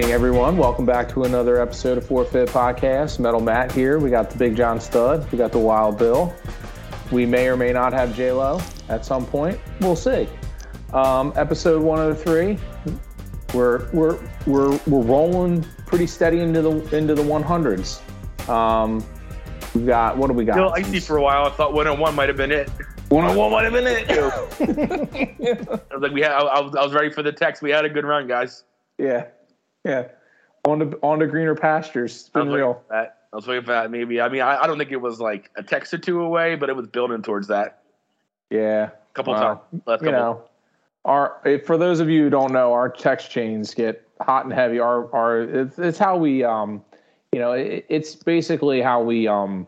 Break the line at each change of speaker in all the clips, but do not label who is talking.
Good evening, everyone. Welcome back to another episode of Forfeit Podcast. Metal Matt here. We got the Big John Stud. We got the Wild Bill. We may or may not have J Lo at some point. We'll see. Um, episode 103. We're we're we're we're rolling pretty steady into the into the 100s. Um, we've got what do we got?
Still icy for a while. I thought 101 might have been it.
101 might have been it.
I was like, we had. I, I was, I was ready for the text. We had a good run, guys.
yeah, yeah. On to on to greener pastures. It's
I
been
was waiting
real.
for that. I was waiting for that. Maybe. I mean, I, I don't think it was like a text or two away, but it was building towards that.
Yeah.
A couple
Wow.
times. Last
you know, our for those of you who don't know, our text chains get hot and heavy. Our our it's, it's how we um, you know, it, it's basically how we um,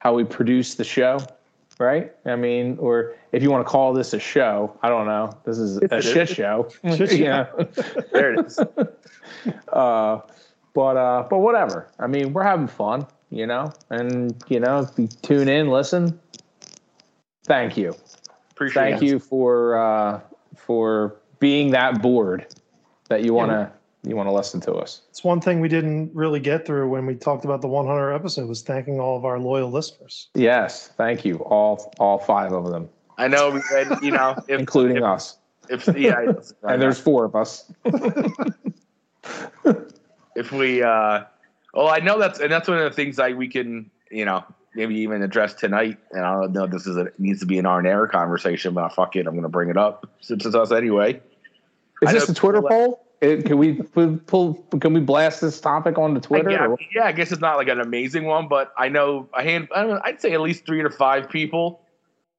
how we produce the show, right? I mean, or if you want to call this a show, I don't know. This is a shit show.
Shit show.
yeah.
There it is.
uh, but uh, but whatever. I mean, we're having fun, you know, and you know, if you tune in, listen. Thank you.
Appreciate
thank
it.
you for uh, for being that bored that you want to you want to listen to us.
It's one thing we didn't really get through when we talked about the 100 episode was thanking all of our loyal listeners.
Yes, thank you, all all five of them,
I know. We, and, you know, if,
including
if,
us.
If, yeah,
And there's four of us.
if we uh well i know that's and that's one of the things like we can you know maybe even address tonight and i don't know this is a, it needs to be an r and air conversation but fuck it i'm gonna bring it up since it's us anyway
Is
I
this a Twitter poll? Uh, Can we pull? Can we blast this topic onto
I
Twitter? or-
yeah i guess it's not like an amazing one but i know a hand I know, i'd say at least three to five people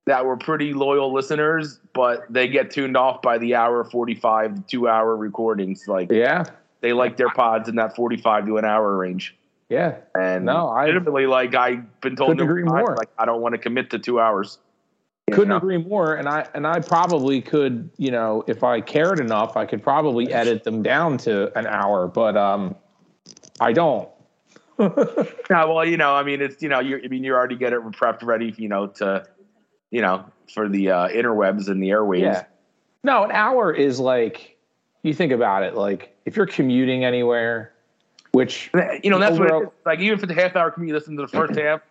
that were pretty loyal listeners but they get tuned off by the hour 45 two hour recordings like
Yeah,
they like their pods in that 45 to an hour range
yeah.
And
No, I-
legitimately, like I've been told,
Couldn't agree
times,
more.
like I don't want to commit to two hours.
Couldn't
know?
agree more. And I and I probably could, you know, if I cared enough, I could probably edit them down to an hour. But um, I don't.
Yeah, well, you know, I mean, it's you know, you I mean, you already get it prepped, ready, you know, to, you know, for the uh, interwebs and the airwaves.
Yeah. No, an hour is like you think about it. Like if you're commuting anywhere, which
You know, that's what
Overall-
it is. like even for the half hour commute, listen to the first half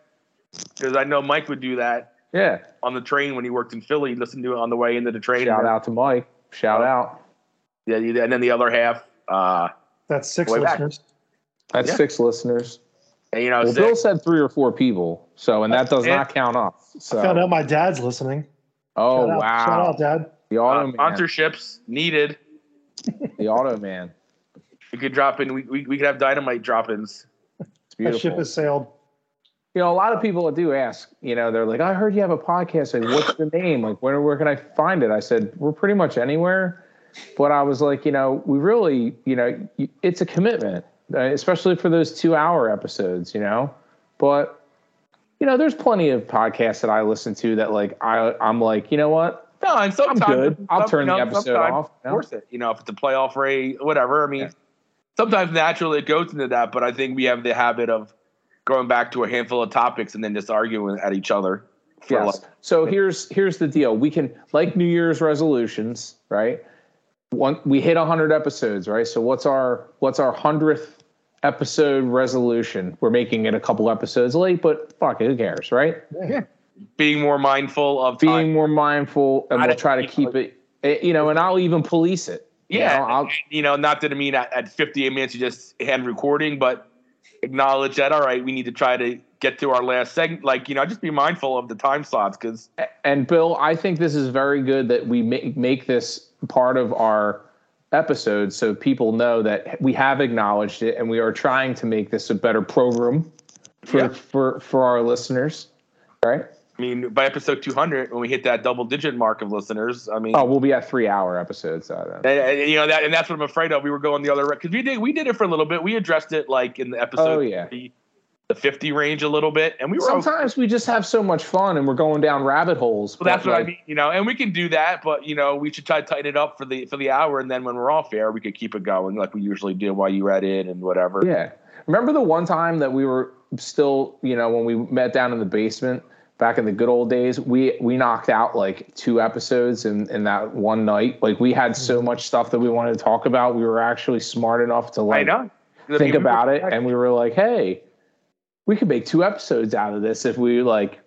because I know Mike would do that
yeah.
on the train when he worked in Philly. He'd Listen to it on the way into the train.
Shout out to Mike. Shout
Oh.
out.
Yeah, and then the other half, uh,
That's six
Way back.
listeners.
That's
Yeah.
six listeners.
and, you know,
Well, Bill said three or four people, so and that does
Yeah.
not count us. So
Found out my dad's listening.
oh
Shout out,
wow,
Shout out, Dad.
the
uh,
auto man,
sponsorships needed.
The auto man.
We could drop in. We, we, we could have dynamite drop-ins.
It's
That ship has sailed.
You know, a lot of people do ask. You know, they're like, "I heard you have a podcast. Like, what's the name? Like, where where can I find it?" I said, "We're pretty much anywhere." But I was like, you know, we really, you know, it's a commitment, uh, especially for those two-hour episodes. You know, but you know, there's plenty of podcasts that I listen to that, like, I I'm like, you know what?
No, and sometimes
good. I'll turn the episode off, know?
Force it. You know, if it's a playoff race, whatever. I mean,
Yeah.
sometimes naturally it goes into that, but I think we have the habit of going back to a handful of topics and then just arguing at each other. For
Yes.
like,
So here's here's the deal. We can like New Year's resolutions, right? One we hit 100 episodes, right? So what's our what's our 100th episode resolution? We're making it a couple episodes late, but fuck it, who cares, right?
Being more mindful of
Being
time.
more mindful and
I
we'll try to keep it eh, you know, and I'll even police it. You
Yeah,
know, I'll-
you know, not that I mean at, at 58 minutes you just hand recording, but acknowledge that all right, we need to try to get to our last segment. Like you know, just be mindful of the time slots because
and Bill, I think this is very good that we make make this part of our episode so people know that we have acknowledged it and we are trying to make this a better program for
Yeah.
for for our listeners. Right?
I mean, by episode 200, when we hit that double digit mark of listeners, I mean,
Oh, we'll be at three hour episodes. Uh,
and, and, you know that, and that's what I'm afraid of. We were going the other way because we did we did it for a little bit. We addressed it like in the episode,
Oh, yeah.
50, the 50 range a little bit, and we were.
Sometimes we just have so much fun and we're going down rabbit holes.
well, that's
but,
what I mean, you know, and we can do that, but you know, we should try to tighten it up for the for the hour, and then when we're off air, we could keep it going like we usually do while you read it and whatever.
Yeah. Remember the one time that we were still, you know, when we met down in the basement, back in the good old days, we we knocked out like two episodes in in that one night. Like we had so
Mm-hmm.
much stuff that we wanted to talk about. We were actually smart enough to like think about it, and we were like, hey, we could make two episodes out of this if we like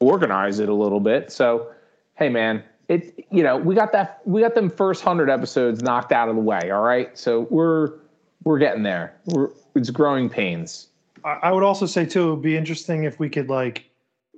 organize it a little bit. So, hey, man, it you know we got that we got them first hundred episodes knocked out of the way. All right, so we're we're getting there. We're it's growing pains.
I, I would also say too, it would be interesting if we could like,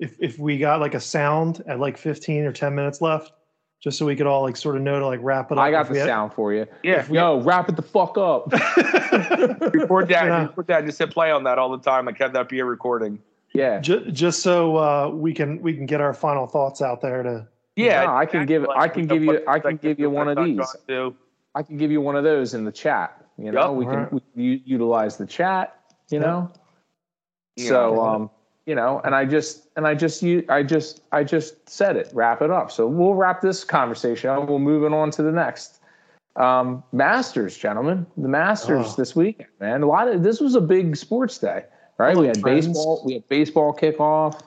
if if we got like a sound at like 15 or 10 minutes left, just so we could all like sort of know to like wrap it up.
I got the
had-
sound for you.
Yeah,
Yo, wrap it the fuck up.
record that.
Yeah.
Record that. Just hit play on that all the time. Like have that be a recording.
Yeah.
just, just so uh, we can we can get our final thoughts out there to
Yeah,
No, I can give- I can give you- I can give you one of these. I can give you one of those in the chat. You know,
Yup.
we can
Alright.
we utilize the chat. You
Yep.
know,
You
so um, you know, and I just and I just you I just I just said it. Wrap it up. So we'll wrap this conversation up. We'll move it on to the next. Um, Masters, gentlemen, the Masters
Oh.
this weekend, man. A lot of this was a big sports day, right? We had
Friends.
baseball. We had baseball kickoff.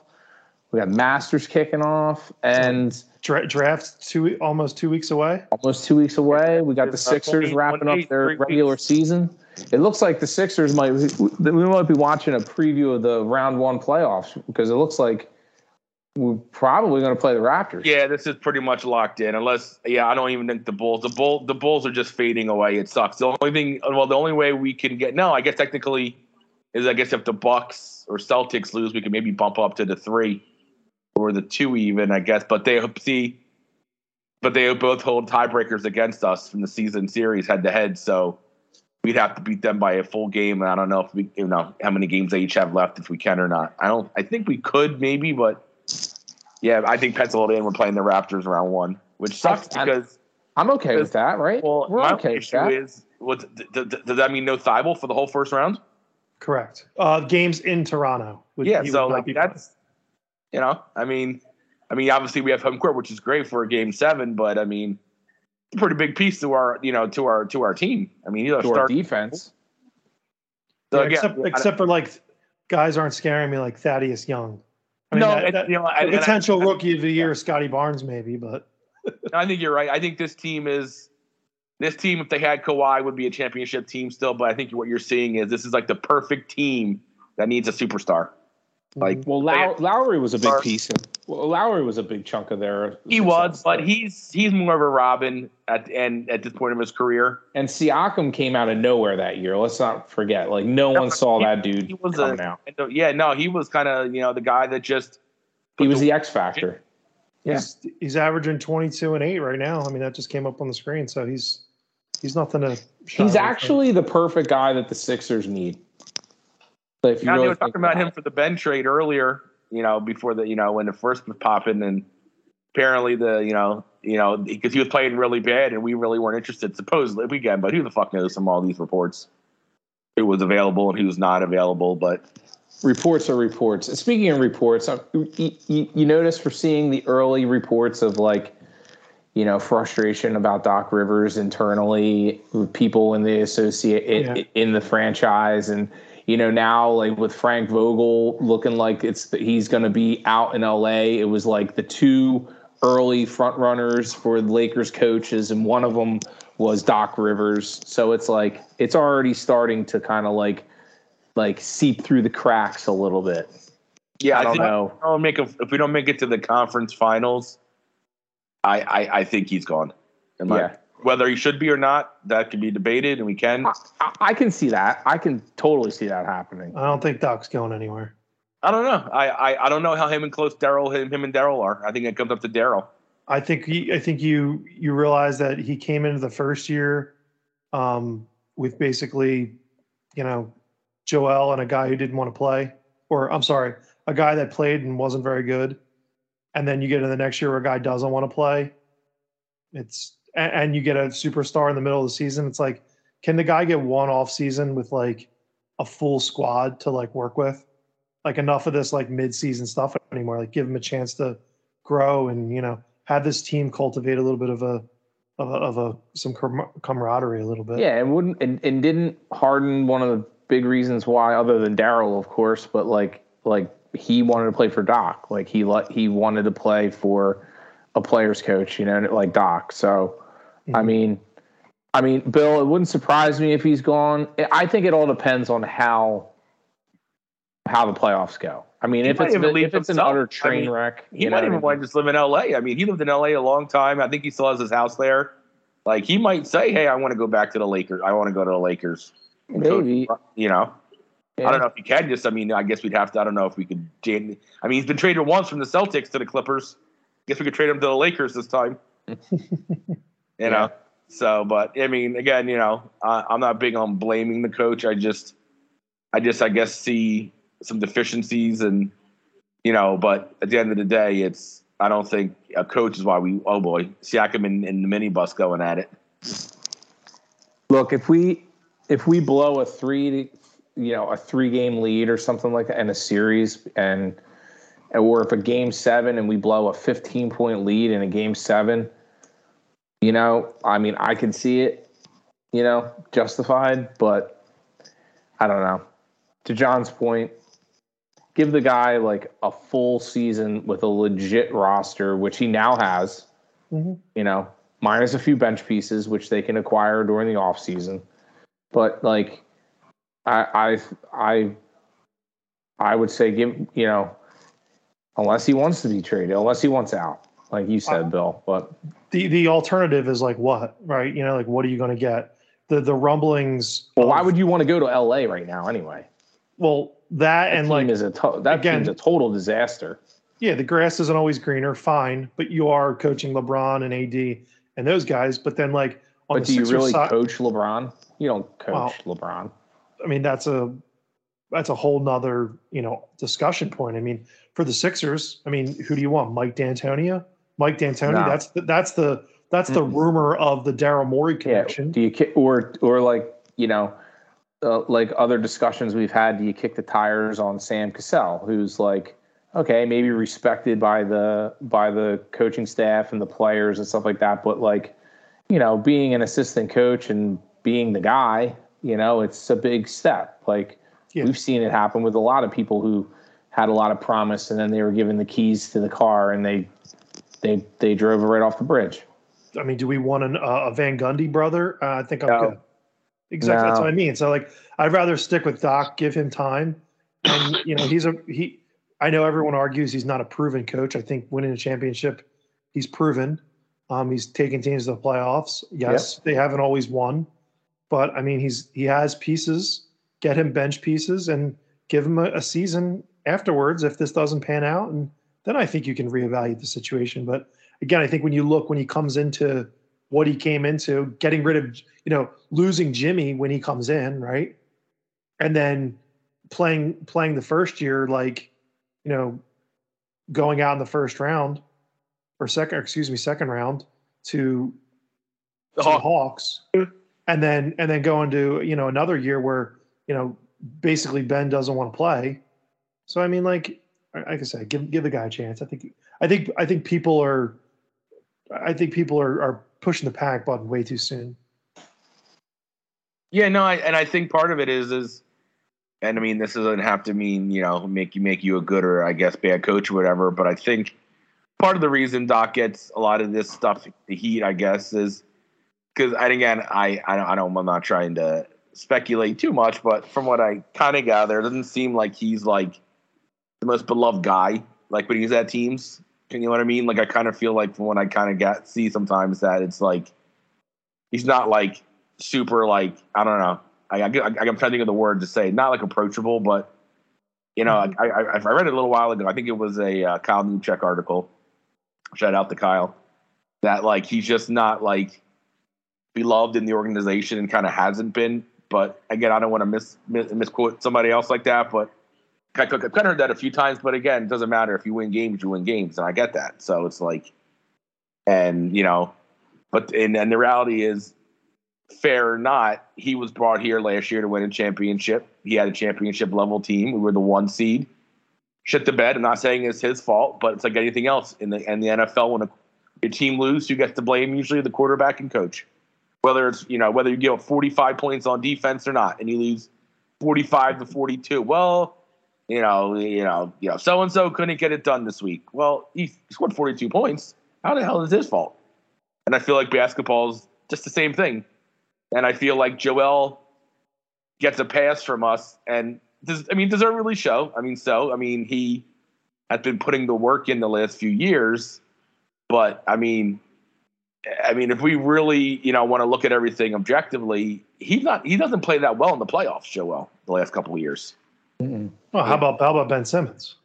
We had Masters kicking off, and
dra- draft two almost two weeks away.
almost two weeks away. We got the
uh,
Sixers wrapping up their regular season. It looks like the Sixers might we might be watching a preview of the round one playoffs because it looks like we're probably going to play the Raptors.
Yeah, this is pretty much locked in. Unless, yeah, I don't even think the Bulls. The bull, the Bulls are just fading away. It sucks. The only thing, well, the only way we can get no, I guess technically is I guess if the Bucks or Celtics lose, we can maybe bump up to the three or the two even. I guess, but they see, but they both hold tiebreakers against us from the season series head to head. So we'd have to beat them by a full game. And I don't know if we, you know, how many games they each have left if we can or not. I don't. I think we could maybe, but yeah, I think pencil it in. We're playing the Raptors round one, which sucks
I'm-
because
I'm okay with that, right?
well,
We're
my
okay with
issue
that.
is what th- th- th- does that mean? No Thybulle for the whole first round?
Correct. Uh, games in Toronto. would-
yeah, so like
be
that's you know, I mean, I mean, obviously we have home court, which is great for a game seven, but I mean, it's a pretty big piece to our you know to our to our team. I mean, you know,
to our defense.
so
Yeah,
again,
except
I-
except for like guys aren't scaring me like Thaddeus Young. I mean,
no,
that- that-
you know,
the
and- and I-
potential rookie of the year, Scottie Barnes, maybe, but
I think you're right. I think this team is this team. If they had Kawhi, would be a championship team still. But I think what you're seeing is this is like the perfect team that needs a superstar. Like mm-hmm.
Well,
they-
Low- Lowry was a big piece. Of, well, Lowry was a big chunk of their.
he was,
success.
but he's he's more of a Robin at the end at this point of his career.
and Siakam came out of nowhere that year. Let's not forget. Like no
No,
one saw
he-
that dude
He was
coming
a
out.
yeah, no, he was kind of you know the guy that just
He was the X factor. Yeah.
he's he's averaging 22 and 8 right now. I mean, that just came up on the screen, so he's he's nothing to.
He's
away from.
actually the perfect guy that the Sixers need. But if you
Yeah, they
really
were talking
think
about him for the Ben trade earlier. You know, before the you know when the first was popping, and apparently the you know you know because he was playing really bad, and we really weren't interested. Supposedly, we again, but who the fuck knows from all these reports who was available and who was not available? But
reports are reports. And Speaking of reports, uh, you, you, you notice for seeing the early reports of like, you know, frustration about Doc Rivers internally, with people in the associate
Yeah.
in, in the franchise, and you know now like with Frank Vogel looking like it's he's going to be out in L.A. It was like the two early front runners for the Lakers coaches, and one of them was Doc Rivers. So it's like it's already starting to kind of like like seep through the cracks a little bit.
yeah,
I don't know.
If we don't make a, if we don't make it to the conference finals, I I, I think he's gone.
Yeah.
Whether he should be or not, that can be debated, and we can.
I, I can see that. I can totally see that happening.
I don't think Doc's going anywhere.
I don't know. I, I, I don't know how him and close Daryl him, him and Daryl are. I think it comes up to Daryl.
I think he, I think you you realize that he came into the first year um, with basically, you know, Joel and a guy who didn't want to play, or I'm sorry, a guy that played and wasn't very good, and then you get in the next year where a guy doesn't want to play. It's and, and you get a superstar in the middle of the season. It's like, can the guy get one off season with like a full squad to like work with? Like enough of this like mid season stuff anymore. Like give him a chance to grow and you know have this team cultivate a little bit of a of a, of a some camaraderie a little bit.
Yeah, and wouldn't and, and didn't Harden one of the big reasons why, other than Daryl, of course, but like like he wanted to play for Doc. Like he he wanted to play for a player's coach, you know, like Doc. So, mm-hmm. I mean, I mean, Bill, it wouldn't surprise me if he's gone. I think it all depends on how how the playoffs go. I mean, he if it's if it's an utter train I mean, wreck,
he might even want to just live in L.A. I mean, he lived in L.A. a long time. I think he still has his house there. Like he might say, "Hey, I want to go back to the Lakers. I want to go to the Lakers."
Maybe
you know. Yeah. I don't know if he can. Just, I mean, I guess we'd have to. I don't know if we could. I mean, he's been traded once from the Celtics to the Clippers. Guess we could trade him to the Lakers this time. you know. So, but I mean, again, you know, uh, I'm not big on blaming the coach. I just, I just, I guess, see some deficiencies, and you know, but at the end of the day, it's. I don't think a coach is why we. Oh boy, Siakam in, in the minibus going at it.
Look, if we if we blow a three, you know, a three game lead or something like that in a series, and or if a game seven and we blow a 15 point lead in a game seven, you know, I mean, I can see it, you know, justified, but I don't know. To John's point, give the guy like a full season with a legit roster, which he now has, mm-hmm. you know, minus a few bench pieces, which they can acquire during the off season. But like, I, I, I, I would say give, you know, unless he wants to be traded, unless he wants out, like you said, uh, Bill. But
the the alternative is like what, right? You know, like what are you going to get? The the rumblings.
Well, of, why would you want to go to L.A. right now anyway?
Well, that, that and like
is a to- that again, team's a total disaster.
Yeah, the grass isn't always greener. Fine, but you are coaching LeBron and AD and those guys. But then like
on but the do you really side, coach LeBron? You don't coach well, LeBron.
I mean, that's a that's a whole nother you know discussion point. I mean, for the Sixers, I mean, who do you want? Mike D'Antoni? Mike D'Antoni? No. That's the, that's the that's the mm-hmm. rumor of the Daryl Morey connection.
Yeah. Do you kick or or like you know, uh, like other discussions we've had? Do you kick the tires on Sam Cassell, who's like, okay, maybe respected by the by the coaching staff and the players and stuff like that, but like, you know, being an assistant coach and being the guy, you know, it's a big step. Like yeah. we've seen it happen with a lot of people who had a lot of promise and then they were given the keys to the car and they they they drove it right off the bridge.
I mean, do we want an, uh, a Van Gundy brother? Uh, I think I'm no. good. Exactly, no. that's what I mean. So like, I'd rather stick with Doc, give him time, and you know, he's a he. I know everyone argues he's not a proven coach. I think winning a championship, he's proven. Um, he's taken teams to the playoffs. Yes, yep. they haven't always won, but I mean, he's he has pieces. Get him bench pieces and give him a, a season afterwards if this doesn't pan out, and then I think you can reevaluate the situation. But again, I think when you look when he comes into what he came into, getting rid of, you know, losing Jimmy when he comes in, right? And then playing playing the first year like, you know, going out in the first round or second, excuse me, second round to the, to Hawks. the Hawks. And then and then going to, you know, another year where, you know, basically Ben doesn't want to play. So I mean like like I said, give give the guy a chance. I think I think I think people are I think people are, are pushing the panic button way too soon.
Yeah, no, I, and I think part of it is is, and I mean this doesn't have to mean you know make you make you a good or I guess bad coach or whatever, but I think part of the reason Doc gets a lot of this stuff the heat I guess is because and again I I don't, I don't I'm not trying to speculate too much, but from what I kind of gather, it doesn't seem like he's like the most beloved guy. Like when he's at teams, Can you know what I mean? Like I kind of feel like from what I kind of get see sometimes that it's like he's not like super like I don't know. I, I, I am trying to think of the word to say not like approachable, but you know, mm-hmm. I, I, I read it a little while ago. I think it was a uh, Kyle Neubeck article. Shout out to Kyle. That like he's just not like beloved in the organization and kind of hasn't been. But again, I don't want to mis, mis misquote somebody else like that. But I've kind of heard that a few times, but again, it doesn't matter if you win games, you win games, and I get that. So it's like, and you know, but and, and the reality is, fair or not, he was brought here last year to win a championship. He had a championship level team. We were the one seed. Shit the bed. I'm not saying it's his fault, but it's like anything else in the in the NFL. When a, team loses, who gets to blame? Usually the quarterback and coach. Whether it's you know whether you give up 45 points on defense or not, and you lose 45 to 42. Well you know, you know, you know, so and so couldn't get it done this week. Well, he scored 42 points. How the hell is his fault? And I feel like basketball's just the same thing. And I feel like Joel gets a pass from us, and does I mean does it really show? I mean, so I mean he has been putting the work in the last few years, but I mean, I mean, if we really, you know, want to look at everything objectively, he's not. He doesn't play that well in the playoffs, Joel, the last couple of years.
Mm-hmm. Well, how about how about Ben Simmons?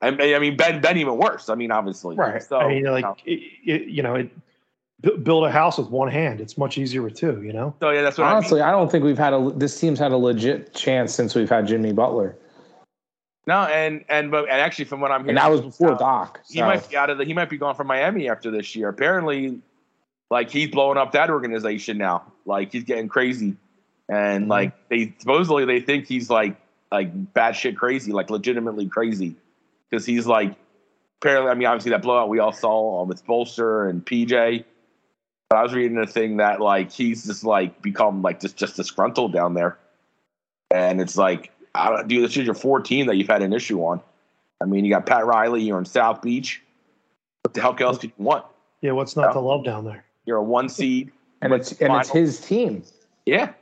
I mean, I mean, Ben Ben even worse. I mean, obviously,
right? So, I mean, like you know, it, it, you know it, build a house with one hand. It's much easier with two. You know.
So yeah, that's what
honestly.
I,
mean. I don't think we've had a. This team's had a legit chance since we've had Jimmy Butler.
No, and and but and actually, from what I'm hearing,
and that was before Doc.
So. He might be out of the. He might be gone from Miami after this year. Apparently, like he's blowing up that organization now. Like he's getting crazy, and mm-hmm. like they supposedly they think he's like like batshit crazy, like legitimately crazy, because he's like apparently. I mean, obviously that blowout we all saw with Bolster and PJ. But I was reading a thing that like he's just like become like just just disgruntled down there, and it's like, I don't, dude, this is your 14 that you've had an issue on. I mean, you got Pat Riley, you're in South Beach. What the hell else do you want?
Yeah, what's not to love down there?
You're a one seed,
and it's and it's his team.
Yeah,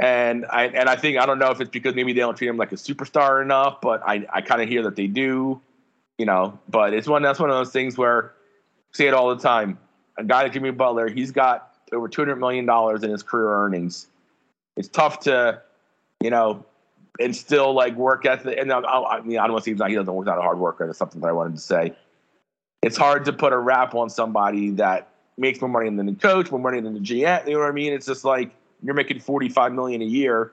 and I and I think I don't know if it's because maybe they don't treat him like a superstar enough, but I I kind of hear that they do, you know. But it's one that's one of those things where say it all the time. A guy like Jimmy Butler, he's got over two hundred million dollars in his career earnings. It's tough to, you know, and still like work ethic. And I, I mean, I don't want to say he doesn't work out a hard worker. That's something that I wanted to say. It's hard to put a rap on somebody that makes more money than the coach, more money than the GM. You know what I mean? It's just like you're making 45 million a year.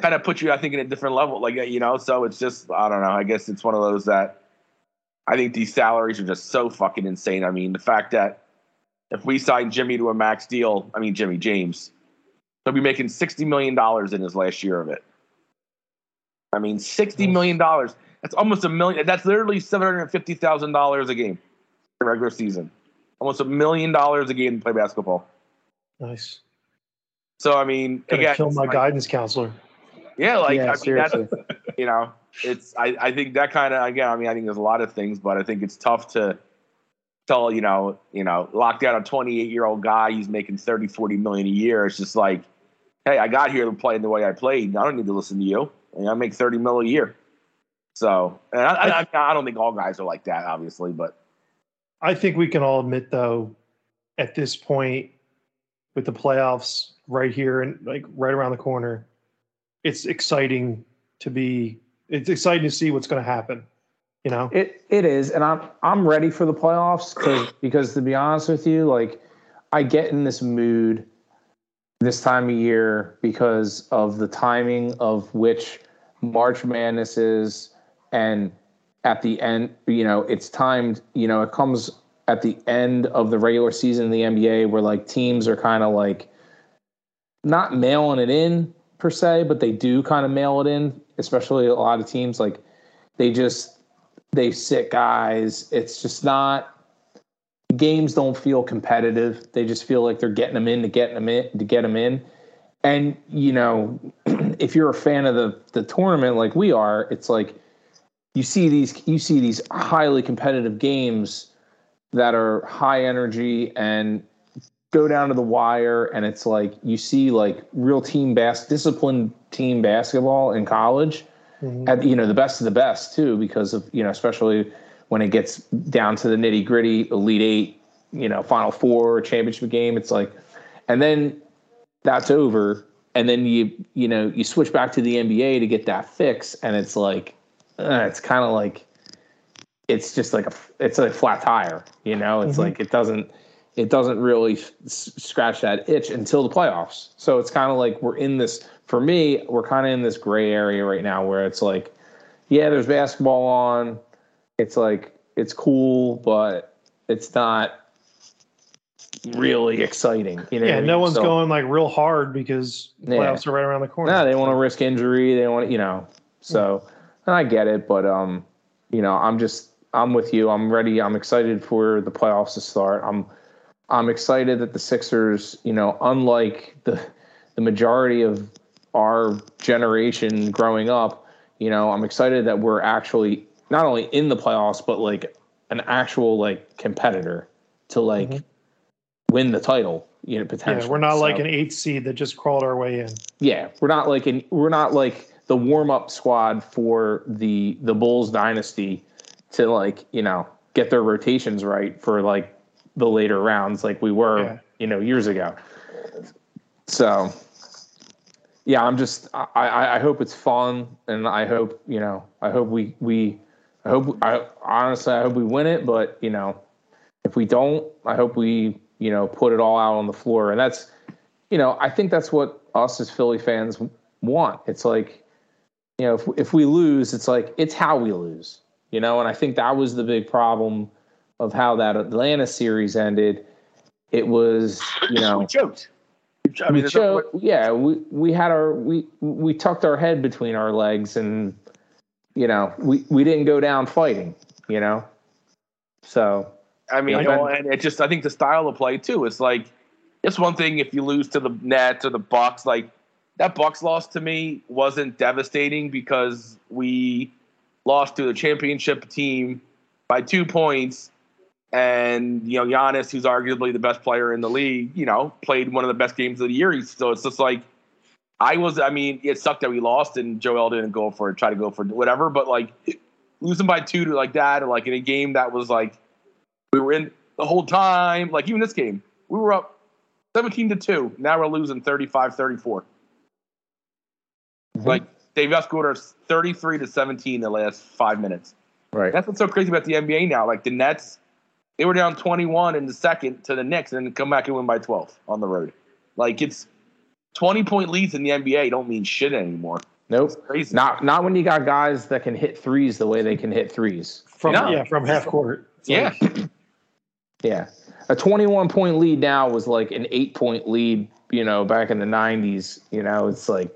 Kind of puts you, I think, in a different level. Like you know, so it's just I don't know. I guess it's one of those that I think these salaries are just so fucking insane. I mean, the fact that if we sign Jimmy to a max deal, I mean Jimmy James, he'll be making sixty million dollars in his last year of it. I mean, sixty million dollars. That's almost a million. That's literally seven hundred fifty thousand dollars a game, regular season almost a million dollars a game to play basketball.
Nice.
So I mean,
Gonna again, kill my like, guidance counselor.
Yeah, like yeah, I mean, you know, it's I, I think that kind of again. I mean, I think there's a lot of things, but I think it's tough to tell you know you know lock down a 28 year old guy. He's making 30, 40 million a year. It's just like, hey, I got here to play the way I played. I don't need to listen to you. and I make 30 mil a year. So, and I, I, I don't think all guys are like that, obviously, but
I think we can all admit, though, at this point, with the playoffs right here and like right around the corner, it's exciting to be. It's exciting to see what's going to happen. You know,
it it is, and I'm I'm ready for the playoffs because because to be honest with you, like I get in this mood this time of year because of the timing of which March Madness is and at the end, you know, it's timed, you know, it comes at the end of the regular season in the NBA where like teams are kind of like not mailing it in per se, but they do kind of mail it in, especially a lot of teams like they just they sit guys. It's just not games don't feel competitive. They just feel like they're getting them in to get them in to get them in. And you know, if you're a fan of the the tournament like we are, it's like you see these you see these highly competitive games that are high energy and go down to the wire and it's like you see like real team bas disciplined team basketball in college mm-hmm. at you know the best of the best too because of you know especially when it gets down to the nitty gritty elite eight you know final four championship game it's like and then that's over and then you you know you switch back to the nba to get that fix and it's like uh, it's kind of like it's just like a it's a flat tire you know? It's mm-hmm. like it doesn't it doesn't really s- scratch that itch until the playoffs. So it's kind of like we're in this for me we're kind of in this gray area right now where it's like yeah there's basketball on. It's like it's cool but it's not really exciting you know
yeah no one's so, going like real hard because playoffs yeah. are right around the corner.
No they want to risk injury they want to you know so and I get it, but um, you know, I'm just I'm with you. I'm ready. I'm excited for the playoffs to start. I'm I'm excited that the Sixers, you know, unlike the the majority of our generation growing up, you know, I'm excited that we're actually not only in the playoffs, but like an actual like competitor to like mm-hmm. win the title. You know, potentially.
Yeah, we're not so, like an eighth seed that just crawled our way in.
Yeah, we're not like an we're not like the warm up squad for the the Bulls dynasty to like you know get their rotations right for like the later rounds like we were yeah. you know years ago. So yeah, I'm just I I hope it's fun and I hope you know I hope we we I hope I honestly I hope we win it, but you know if we don't, I hope we you know put it all out on the floor, and that's you know I think that's what us as Philly fans want. It's like you know if if we lose, it's like it's how we lose, you know, and I think that was the big problem of how that Atlanta series ended. It was you know
we choked.
I mean, we choked, yeah, we we had our we we tucked our head between our legs and you know, we, we didn't go down fighting, you know? So.
I mean, you know, and it just, I think the style of play too, it's like, it's one thing if you lose to the Nets or the Bucks, like that Bucks loss to me wasn't devastating because we lost to the championship team by two points. And, you know, Giannis, who's arguably the best player in the league, you know, played one of the best games of the year. So it's just like, I was, I mean, it sucked that we lost and Joel didn't go for it, try to go for whatever, but like losing by two to like that, or like in a game that was like we were in the whole time, like even this game, we were up 17 to 2. Now we're losing 35 34. Mm-hmm. Like Dave scored us 33 to 17 in the last five minutes.
Right.
That's what's so crazy about the NBA now. Like the Nets, they were down 21 in the second to the Knicks and then come back and win by 12 on the road. Like it's 20 point leads in the NBA don't mean shit anymore.
Nope. crazy. Not not when you got guys that can hit threes the way they can hit threes.
From no. yeah, from half court.
yeah.
yeah. A 21 point lead now was like an 8 point lead, you know, back in the 90s, you know, it's like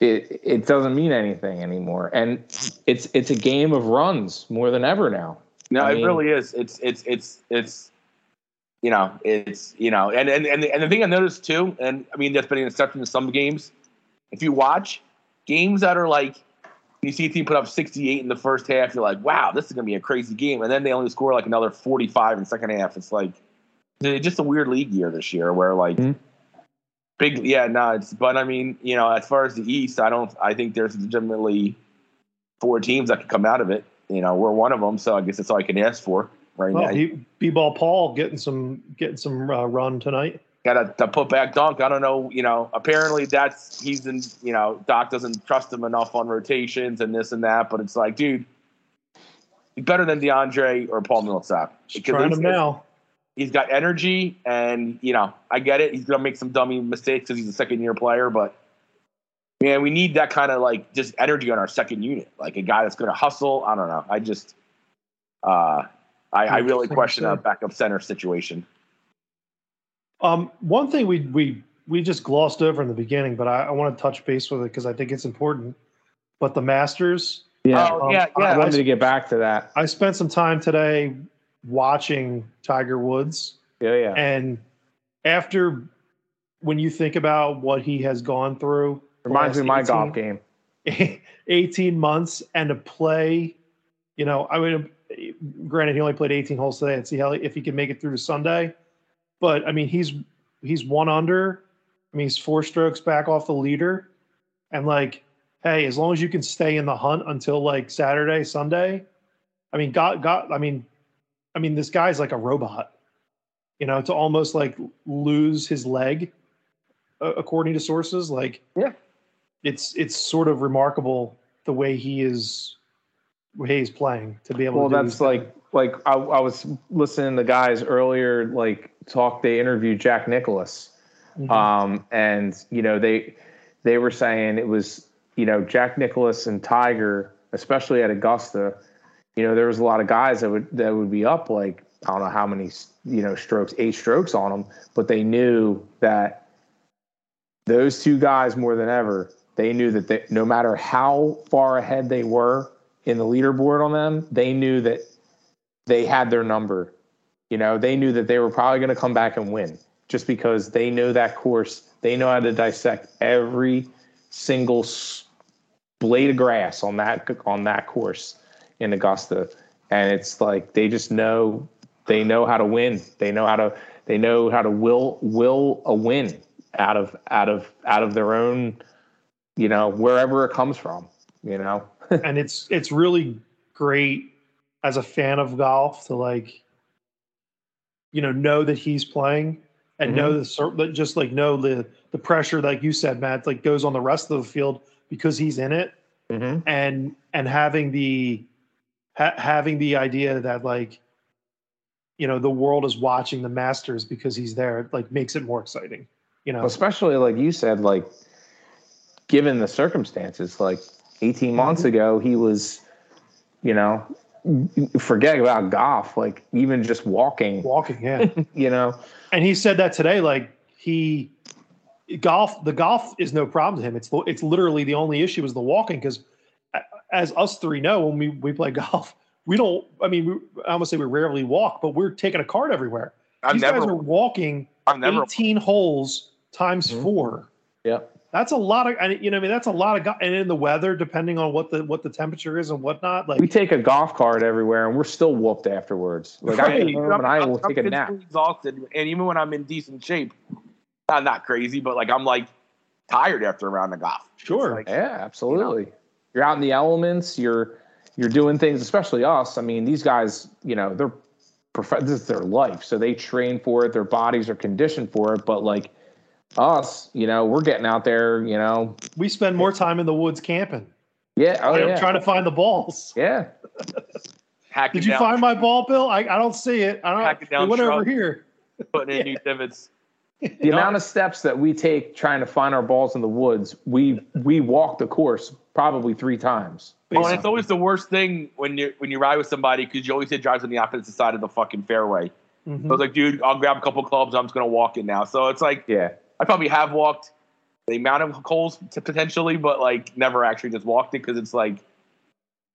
it it doesn't mean anything anymore. And it's it's a game of runs more than ever now.
No, I it mean, really is. It's it's it's it's you know, it's you know, and and and the, and the thing I noticed too, and I mean that's been an exception to some games. If you watch games that are like you see a team put up 68 in the first half, you're like, wow, this is gonna be a crazy game, and then they only score like another 45 in the second half. It's like it's just a weird league year this year where like mm-hmm. Big, yeah, no, it's but I mean, you know, as far as the East, I don't, I think there's legitimately four teams that could come out of it. You know, we're one of them, so I guess that's all I can ask for right well, now.
B-ball Paul getting some getting some uh, run tonight.
Got a, a put back dunk. I don't know. You know, apparently that's he's in. You know, Doc doesn't trust him enough on rotations and this and that. But it's like, dude, better than DeAndre or Paul Millsap.
Trying him now.
He's got energy, and you know, I get it. He's gonna make some dummy mistakes because he's a second year player, but man, we need that kind of like just energy on our second unit, like a guy that's gonna hustle. I don't know. I just, uh, I, I really question a backup center situation.
Um, one thing we we we just glossed over in the beginning, but I, I want to touch base with it because I think it's important. But the Masters,
yeah, oh, um, yeah, yeah. I wanted I, to get back to that.
I spent some time today watching Tiger Woods.
Yeah, yeah.
And after when you think about what he has gone through,
reminds me of my 18, golf game.
18 months and to play, you know, I mean, granted, he only played 18 holes today and see how if he can make it through to Sunday. But I mean, he's he's one under. I mean, he's four strokes back off the leader, and like, hey, as long as you can stay in the hunt until like Saturday, Sunday, I mean, got got. I mean, I mean, this guy's like a robot. You know, to almost like lose his leg, uh, according to sources. Like,
yeah,
it's it's sort of remarkable the way he is he's playing to be able
well,
to.
Well, that's like like I, I, was listening to guys earlier like talk. They interviewed Jack Nicklaus, mm-hmm. um, and you know they they were saying it was you know Jack Nicklaus and Tiger, especially at Augusta. You know there was a lot of guys that would that would be up like I don't know how many you know strokes, eight strokes on them, but they knew that those two guys more than ever. They knew that they, no matter how far ahead they were, in the leaderboard on them, they knew that they had their number. You know, they knew that they were probably going to come back and win just because they know that course. They know how to dissect every single blade of grass on that on that course in Augusta, and it's like they just know they know how to win. They know how to they know how to will will a win out of out of out of their own, you know, wherever it comes from. You know,
and it's it's really great as a fan of golf to like you know know that he's playing and
Mhm.
know the just like know the the pressure like you said matt like goes on the rest of the field because he's in it
mm-hmm.
and and having the ha- having the idea that like you know the world is watching the masters because he's there like makes it more exciting you know?
Especially like you said, like given the circumstances, like 18 months
Mm-hmm.
ago, he was, you know, forget about golf, like even just walking,
walking yeah.
You know,
and he said that today like he golf the golf is no problem to him. It's it's literally the only issue is the walking because as us three know when we, we play golf we don't i mean we, i almost say we rarely walk but we're taking a cart everywhere
I've
these guys are walking
I've never,
18 holes times
Mhm.
four
Yeah.
that's a lot of and you know i mean that's a lot of go- and in the weather depending on what the what the temperature is and whatnot like
we take a golf cart everywhere and we're still whooped afterwards. Like I
Right.
get home and I will take a nap.
exhausted, and even when I'm in decent shape, I'm not crazy, but like I'm like tired after a round of golf.
Sure.
like,
Yeah, absolutely. You're out in the elements. You're you're doing things, especially us. I mean, these guys, you know, they're prof- this is their life, so they train for it. Their bodies are conditioned for it. But like us, you know, we're getting out there. You know,
we spend more time in the woods camping
yeah, oh yeah,
trying to find the balls
yeah.
hacking
Did you
down,
find my ball, Bill? I, I don't see it. I don't.
down
It went over here.
putting in new divots?
The amount of steps that we take trying to find our balls in the woods, we we walk the course probably three times.
Well, and it's always the worst thing when you when you ride with somebody because you always hit drives on the opposite side of the fucking fairway.
Mhm.
So it's like, dude, I'll grab a couple clubs. I'm just gonna walk in now. So it's like
Yeah,
I probably have walked the amount of holes to potentially, but like never actually just walked it because it's like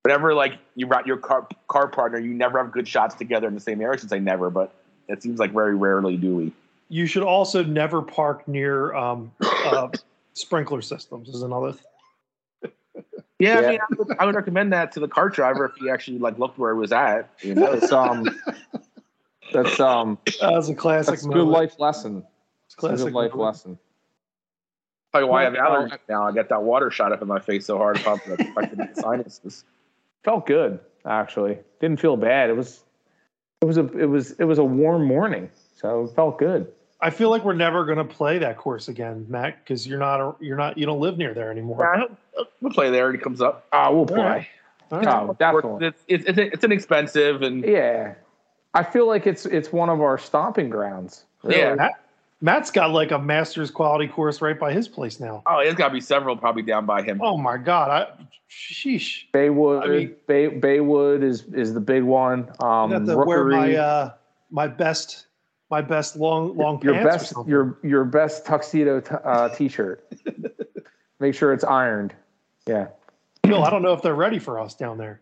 whenever like you ride your car car partner, you never have good shots together in the same area. I should say never, but it seems like very rarely do we.
You should also never park near um, uh, sprinkler systems. Is another. thing.
Yeah,
Yeah.
I mean, I would, I would recommend that to the cart driver if he actually like looked where it was at. You know,
that's um, that's um,
That's a classic.
that's a good life lesson. It's a
Classic
good life
moment.
lesson.
probably why I have allergies now. I got that water shot up in my face so hard, it probably affected my sinuses.
Felt good actually. Didn't feel bad. It was it was a it was it was a warm morning, so it felt good.
I feel like we're never going to play that course again, Matt, because you're not. A, you're not. You don't live near there anymore.
Yeah, we'll play there when it comes up.
Ah, we'll play.
right. All right.
No, definitely.
It's it's it's, it's inexpensive and
Yeah, I feel like it's it's one of our stomping grounds. really.
Yeah.
Matt, Matt's got like a master's quality course right by his place now.
oh, there's got to be several probably down by him.
Oh my god! I, sheesh.
Baywood.
I mean-
Bay, Baywood is is the big one. Um,
I have to wear my uh, my best my best long long
your
pants or
best
something.
your your best tuxedo t- uh, t-shirt. Make sure it's ironed. Yeah.
Bill, I don't know if they're ready for us down there.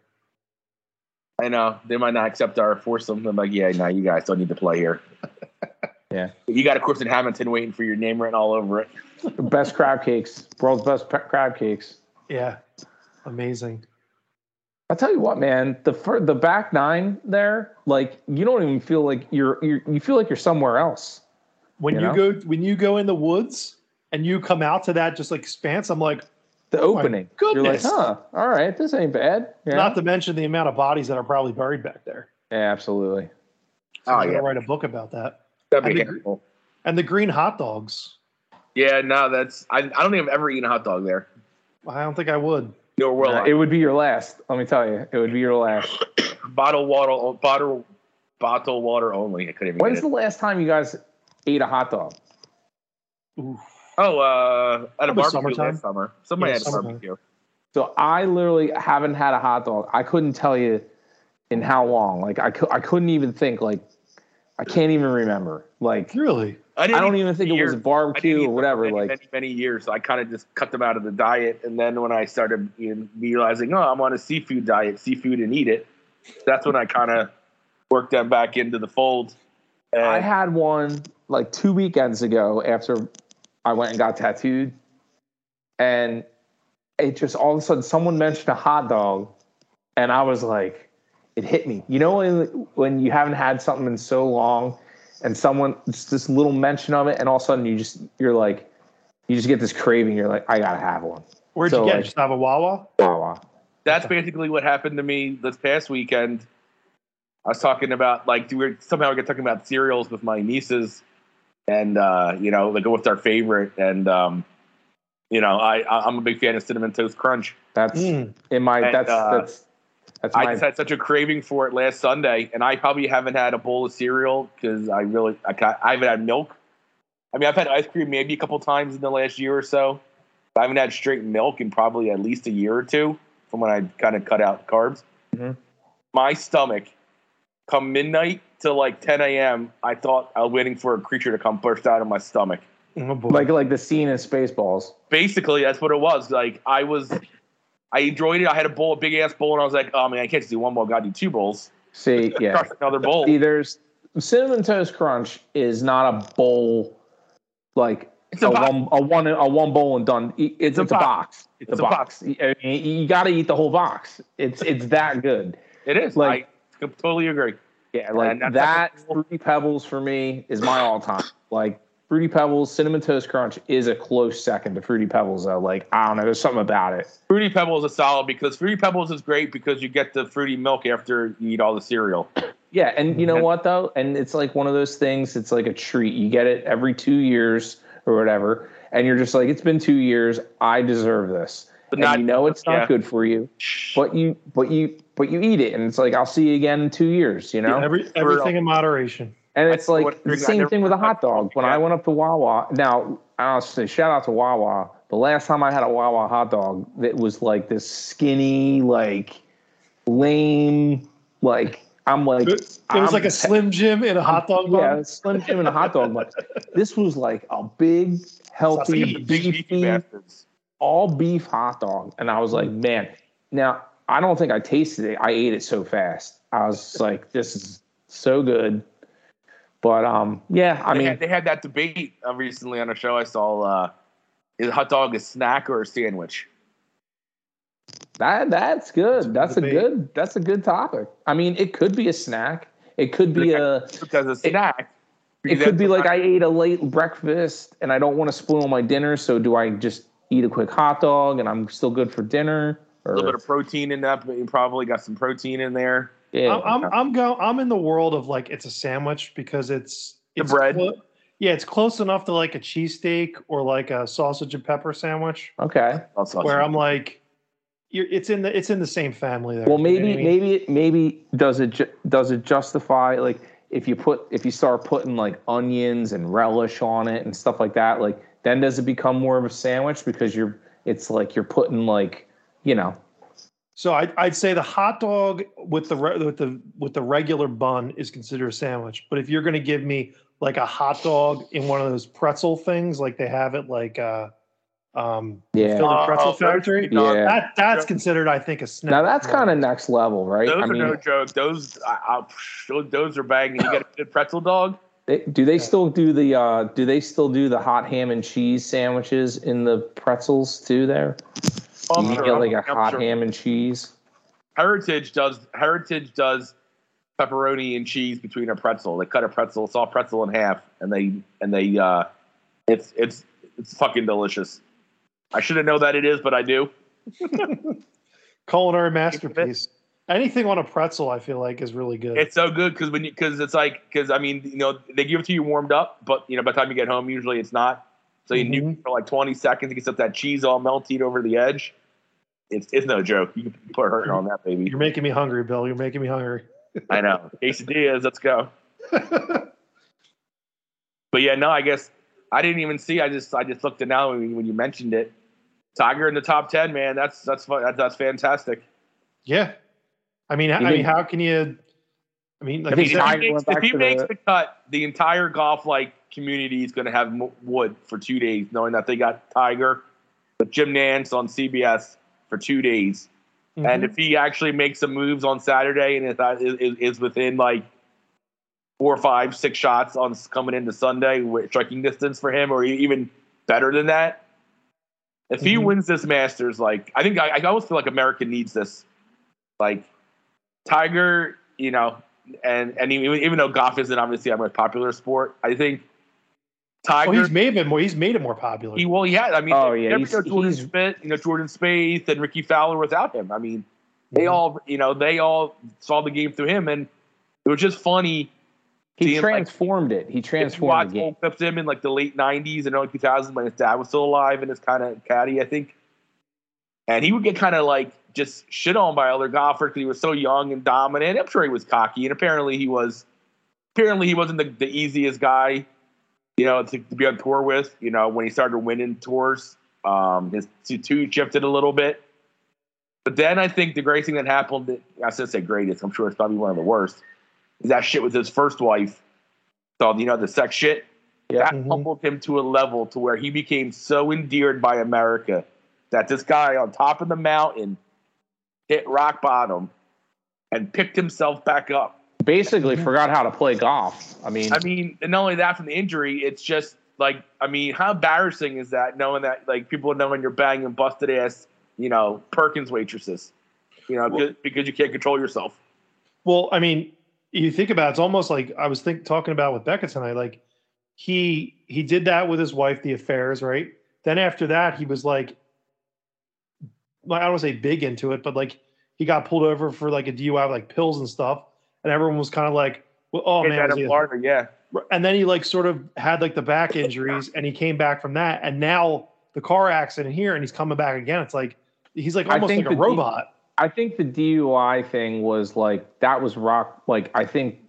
I know they might not accept our foursome. I'm like, yeah, no, you guys don't need to play here.
Yeah.
You got a course in Hamilton waiting for your name written all over it.
Best crab cakes. World's best pe- crab cakes.
Yeah, amazing.
I'll tell you what, man. The fir- the back nine there, like you don't even feel like you're, you're you feel like you're somewhere else.
When
You
you,
know?
go when you go in the woods and you come out to that just like expanse, I'm like,
The
Oh my
opening. You're like,
goodness.
huh? All right, this ain't bad. Yeah.
not to mention the amount of bodies that are probably buried back there.
yeah, absolutely.
Oh
I'm gonna
yeah,
write a book about that.
that'd
I
be
think-
handful.
And the green hot dogs.
Yeah, no, that's I, I don't think I've ever eaten a hot dog there.
I don't think I would.
No, will
Uh,
I?
it would be your last. Let me tell you, it would be your last.
bottle water, bottle, bottle water only. I couldn't even.
When's
Get
the
it.
last time you guys ate a hot dog?
Ooh.
Oh, uh, at a barbecue
summertime.
last summer. Somebody
Yeah,
had a
summertime.
barbecue.
So I literally haven't had a hot dog. I couldn't tell you in how long. Like I, cou- I couldn't even think. Like I can't even remember. Like
Really?
I
didn't
don't even think it was
years.
a
I didn't
barbecue or whatever.
Many,
Like
many, many years. So I kind of just cut them out of the diet, and then when I started you know, realizing, oh, I'm on a seafood diet, seafood and eat it. That's when I kind of worked them back into the fold. And
I had one like two weekends ago after I went and got tattooed, and it just all of a sudden someone mentioned a hot dog, and I was like, it hit me. You know when when you haven't had something in so long, and someone just this little mention of it, and all of a sudden you just you're like, you just get this craving. You're like, I gotta have one.
Where'd
So,
you get? it?
like-
Just have a Wawa?
Wawa.
That's basically what happened to me this past weekend. I was talking about like we were somehow we got talking about cereals with my nieces, and uh, you know, like what's our favorite, and um, you know, I I- I'm a big fan of cinnamon toast crunch.
That's
Mm.
in my
And,
that's
uh,
that's that's
I
my
just had such a craving for it last Sunday, and I probably haven't had a bowl of cereal because I really I, I haven't had milk. I mean, I've had ice cream maybe a couple times in the last year or so. But I haven't had straight milk in probably at least a year or two from when I kind of cut out carbs.
Mhm.
My stomach, come midnight to like 10 a.m., I thought I was waiting for a creature to come burst out of my stomach.
Oh
like like the scene in Spaceballs.
Basically, that's what it was. Like I was, I enjoyed it. I had a bowl, a big ass bowl, and I was like, oh man, I can't just do one bowl. I got to do two bowls.
See, yeah.
Another bowl.
See, there's cinnamon toast crunch is not a bowl like
It's
a,
a box.
one a one a one bowl and done. It's, it's,
a
box. It's,
It's
a
a
box. I mean, you got to eat the whole box. It's it's that good.
It is.
Like-
I totally agree.
Yeah, like that. Three Pebbles for me is my all time. Like Fruity Pebbles, cinnamon toast crunch is a close second to Fruity Pebbles though. Like I don't know, there's something about it.
Fruity Pebbles is solid because Fruity Pebbles is great because you get the fruity milk after you eat all the cereal.
Yeah, and you know what though? And it's like one of those things. It's like a treat. You get it every two years or whatever, and you're just like, it's been two years. I deserve this.
But
and
not-
you know it's not
yeah.
good for you, but you, but you, but you eat it, and it's like I'll see you again in two years. You know,
Every, everything in moderation.
And it's
I-
like the same
never-
thing with a hot dog. When
Yeah.
I went up to Wawa, now I'll say shout out to Wawa. The last time I had a Wawa hot dog, it was like this skinny, like lame, like I'm like
It, it was
I'm
like a Slim Jim in a hot dog bun.
yeah, it's Slim Jim and a hot dog bun. This was like a big, healthy,
Sausage.
Big beefy
beefy, all beef hot dog, and I was like, man. Now I don't think I tasted it. I ate it so fast. I was like, this is so good. But um, yeah, I
they,
mean,
had, they had that debate uh, recently on a show I saw. Uh, is a hot dog a snack or a sandwich?
that that's good. That's a good. That's a good topic. I mean, it could be a snack. It could be a.
Because a snack.
It could be like I ate a late breakfast and I don't want to spoil my dinner. So do I just eat a quick hot dog and I'm still good for dinner?
a little bit of protein in that, but you probably got some protein in there.
Yeah,
I'm I'm I'm, go, I'm in the world of like it's a sandwich because it's
The bread.
clo- yeah, it's close enough to like a cheesesteak or like a sausage and pepper sandwich
okay.
Oh,
where I'm like, you're, it's in the it's in the same family there.
Well,
You know
maybe
what I mean?
maybe maybe does it ju- does it justify like if you put if you start putting like onions and relish on it and stuff like that, like then does it become more of a sandwich because you're it's like you're putting like you know
So I'd, I'd say the hot dog with the re- with the with the regular bun is considered a sandwich. But if you're going to give me like a hot dog in one of those pretzel things, like they have it like uh, um,
yeah.
Philly Pretzel
Oh,
Factory,
Yeah.
that that's considered, I think, a snack.
Now that's kind of next level, right?
Those
I
are
mean,
no joke. Those, I, I, those, those are banging. You get a good pretzel dog.
They, do they still do the uh, do they still do the hot ham and cheese sandwiches in the pretzels too? There,
Oh,
you
I'm
get
sure.
like a
I'm
hot
sure.
ham and cheese.
Heritage does Heritage does pepperoni and cheese between a pretzel. They cut a pretzel, saw pretzel in half, and they and they uh, it's it's it's fucking delicious. I should have known that it is, but I do.
culinary masterpiece. Anything on a pretzel, I feel like, is really good.
It's so good because when you because it's like because I mean you know they give it to you warmed up, but you know by the time you get home usually it's not. So you
Mhm.
nuke for like twenty seconds, it gets up that cheese all melted over the edge. It's it's no joke. You can put a hurting on that baby.
You're making me hungry, Bill. You're making me hungry.
I know. Quesadillas, let's go. But yeah, no, I guess I didn't even see. I just I just looked it now when you, when you mentioned it. Tiger in the top ten, man. That's that's that's, that's fantastic.
yeah, I mean, I mean, how can you? I mean, like
If
said,
he
Tiger
makes, if he makes
the-
the cut, the entire golf like community is going to have wood for two days, knowing that they got Tiger but Jim Nantz on CBS for two days.
mhm.
And if he actually makes some moves on Saturday and if that is, is, is within like four, five, six shots on coming into Sunday with striking distance for him, or even better than that, If he
Mhm.
wins this Masters, like I think I, I almost feel like America needs this. Like Tiger, you know, and and even, even though golf isn't obviously a most popular sport, I think Tiger.
Well, he's made it more. He's made it more popular.
he well, yeah. I mean,
Oh,
you
yeah,
never
he's-
know Jordan
he's-
Spieth, you know Jordan Spieth and Rickie Fowler without him. I mean, they
Mhm.
all, you know, they all saw the game through him, and it was just funny.
He
seeing, like,
transformed it. He
if you
transformed
watch
the game.
old clips him in like the late '90s and early 2000s when his dad was still alive and his kind of caddy, I think, and he would get kind of like just shit on by other golfers because he was so young and dominant. I'm sure he was cocky, and apparently he was. Apparently he wasn't the, the easiest guy, you know, to, to be on tour with. You know, when he started winning tours, um, his two shifted a little bit. But then I think the great thing that happened, I should say greatest, I'm sure it's probably one of the worst, is that shit with his first wife. So, you know, the sex shit.
Yeah.
That
Mhm.
humbled him to a level to where he became so endeared by America that this guy on top of the mountain hit rock bottom and picked himself back up.
Basically, forgot how to play golf. I mean,
I mean, and not only that from the injury, it's just like, I mean, how embarrassing is that knowing that, like, people knowing you're banging busted ass, you know, Perkins waitresses, you know,
Well-
because you can't control yourself.
Well, I mean, you think about it, it's almost like I was think talking about with Becca tonight. Like he he did that with his wife, the affairs, right? Then after that, he was like, like I don't want to say big into it, but like he got pulled over for like a DUI, like pills and stuff, and everyone was kind of like, well, "Oh
Hit
man,"
that
was
Florida, yeah.
and then he like sort of had like the back injuries, and he came back from that, and now the car accident here, and he's coming back again. It's like he's like almost like a robot.
I think the DUI thing was like that was rock. Like I think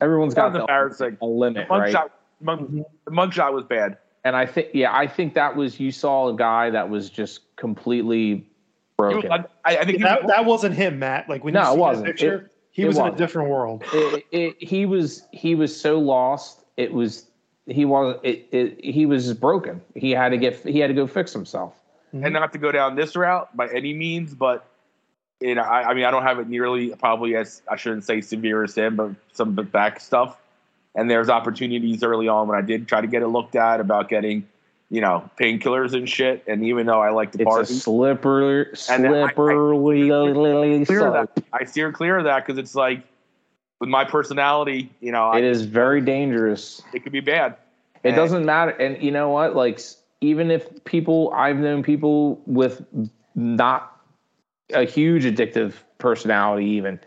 everyone's got
was
the-
embarrassing.
a
The
limit,
mug
right?
shot, mug, the mug shot was bad.
And I think, yeah, I think that was you saw a guy that was just completely
He was-
broken.
I, I think he
that,
was-
that wasn't him, Matt. Like when
No,
you
it
see
wasn't.
that picture, he
it
was in a different world.
it, it, he was he was so lost. It was he was it, it he was broken. He had to get he had to go fix himself. Mm-hmm.
and not to go down this route by any means, but you know, I, I mean, I don't have it nearly probably as I shouldn't say severe as him, but some back stuff. And there's opportunities early on when I did try to get it looked at about getting, you know, painkillers and shit. And even though I like to
It's a
party,
slippery,
And then I- I-
slippery
clear that. I steer clear of that because it's like with my personality, you know, I,
It is very dangerous.
it could be bad.
It
And-
doesn't matter. And you know what? Like, even if people, I've known people with not a huge addictive personality, even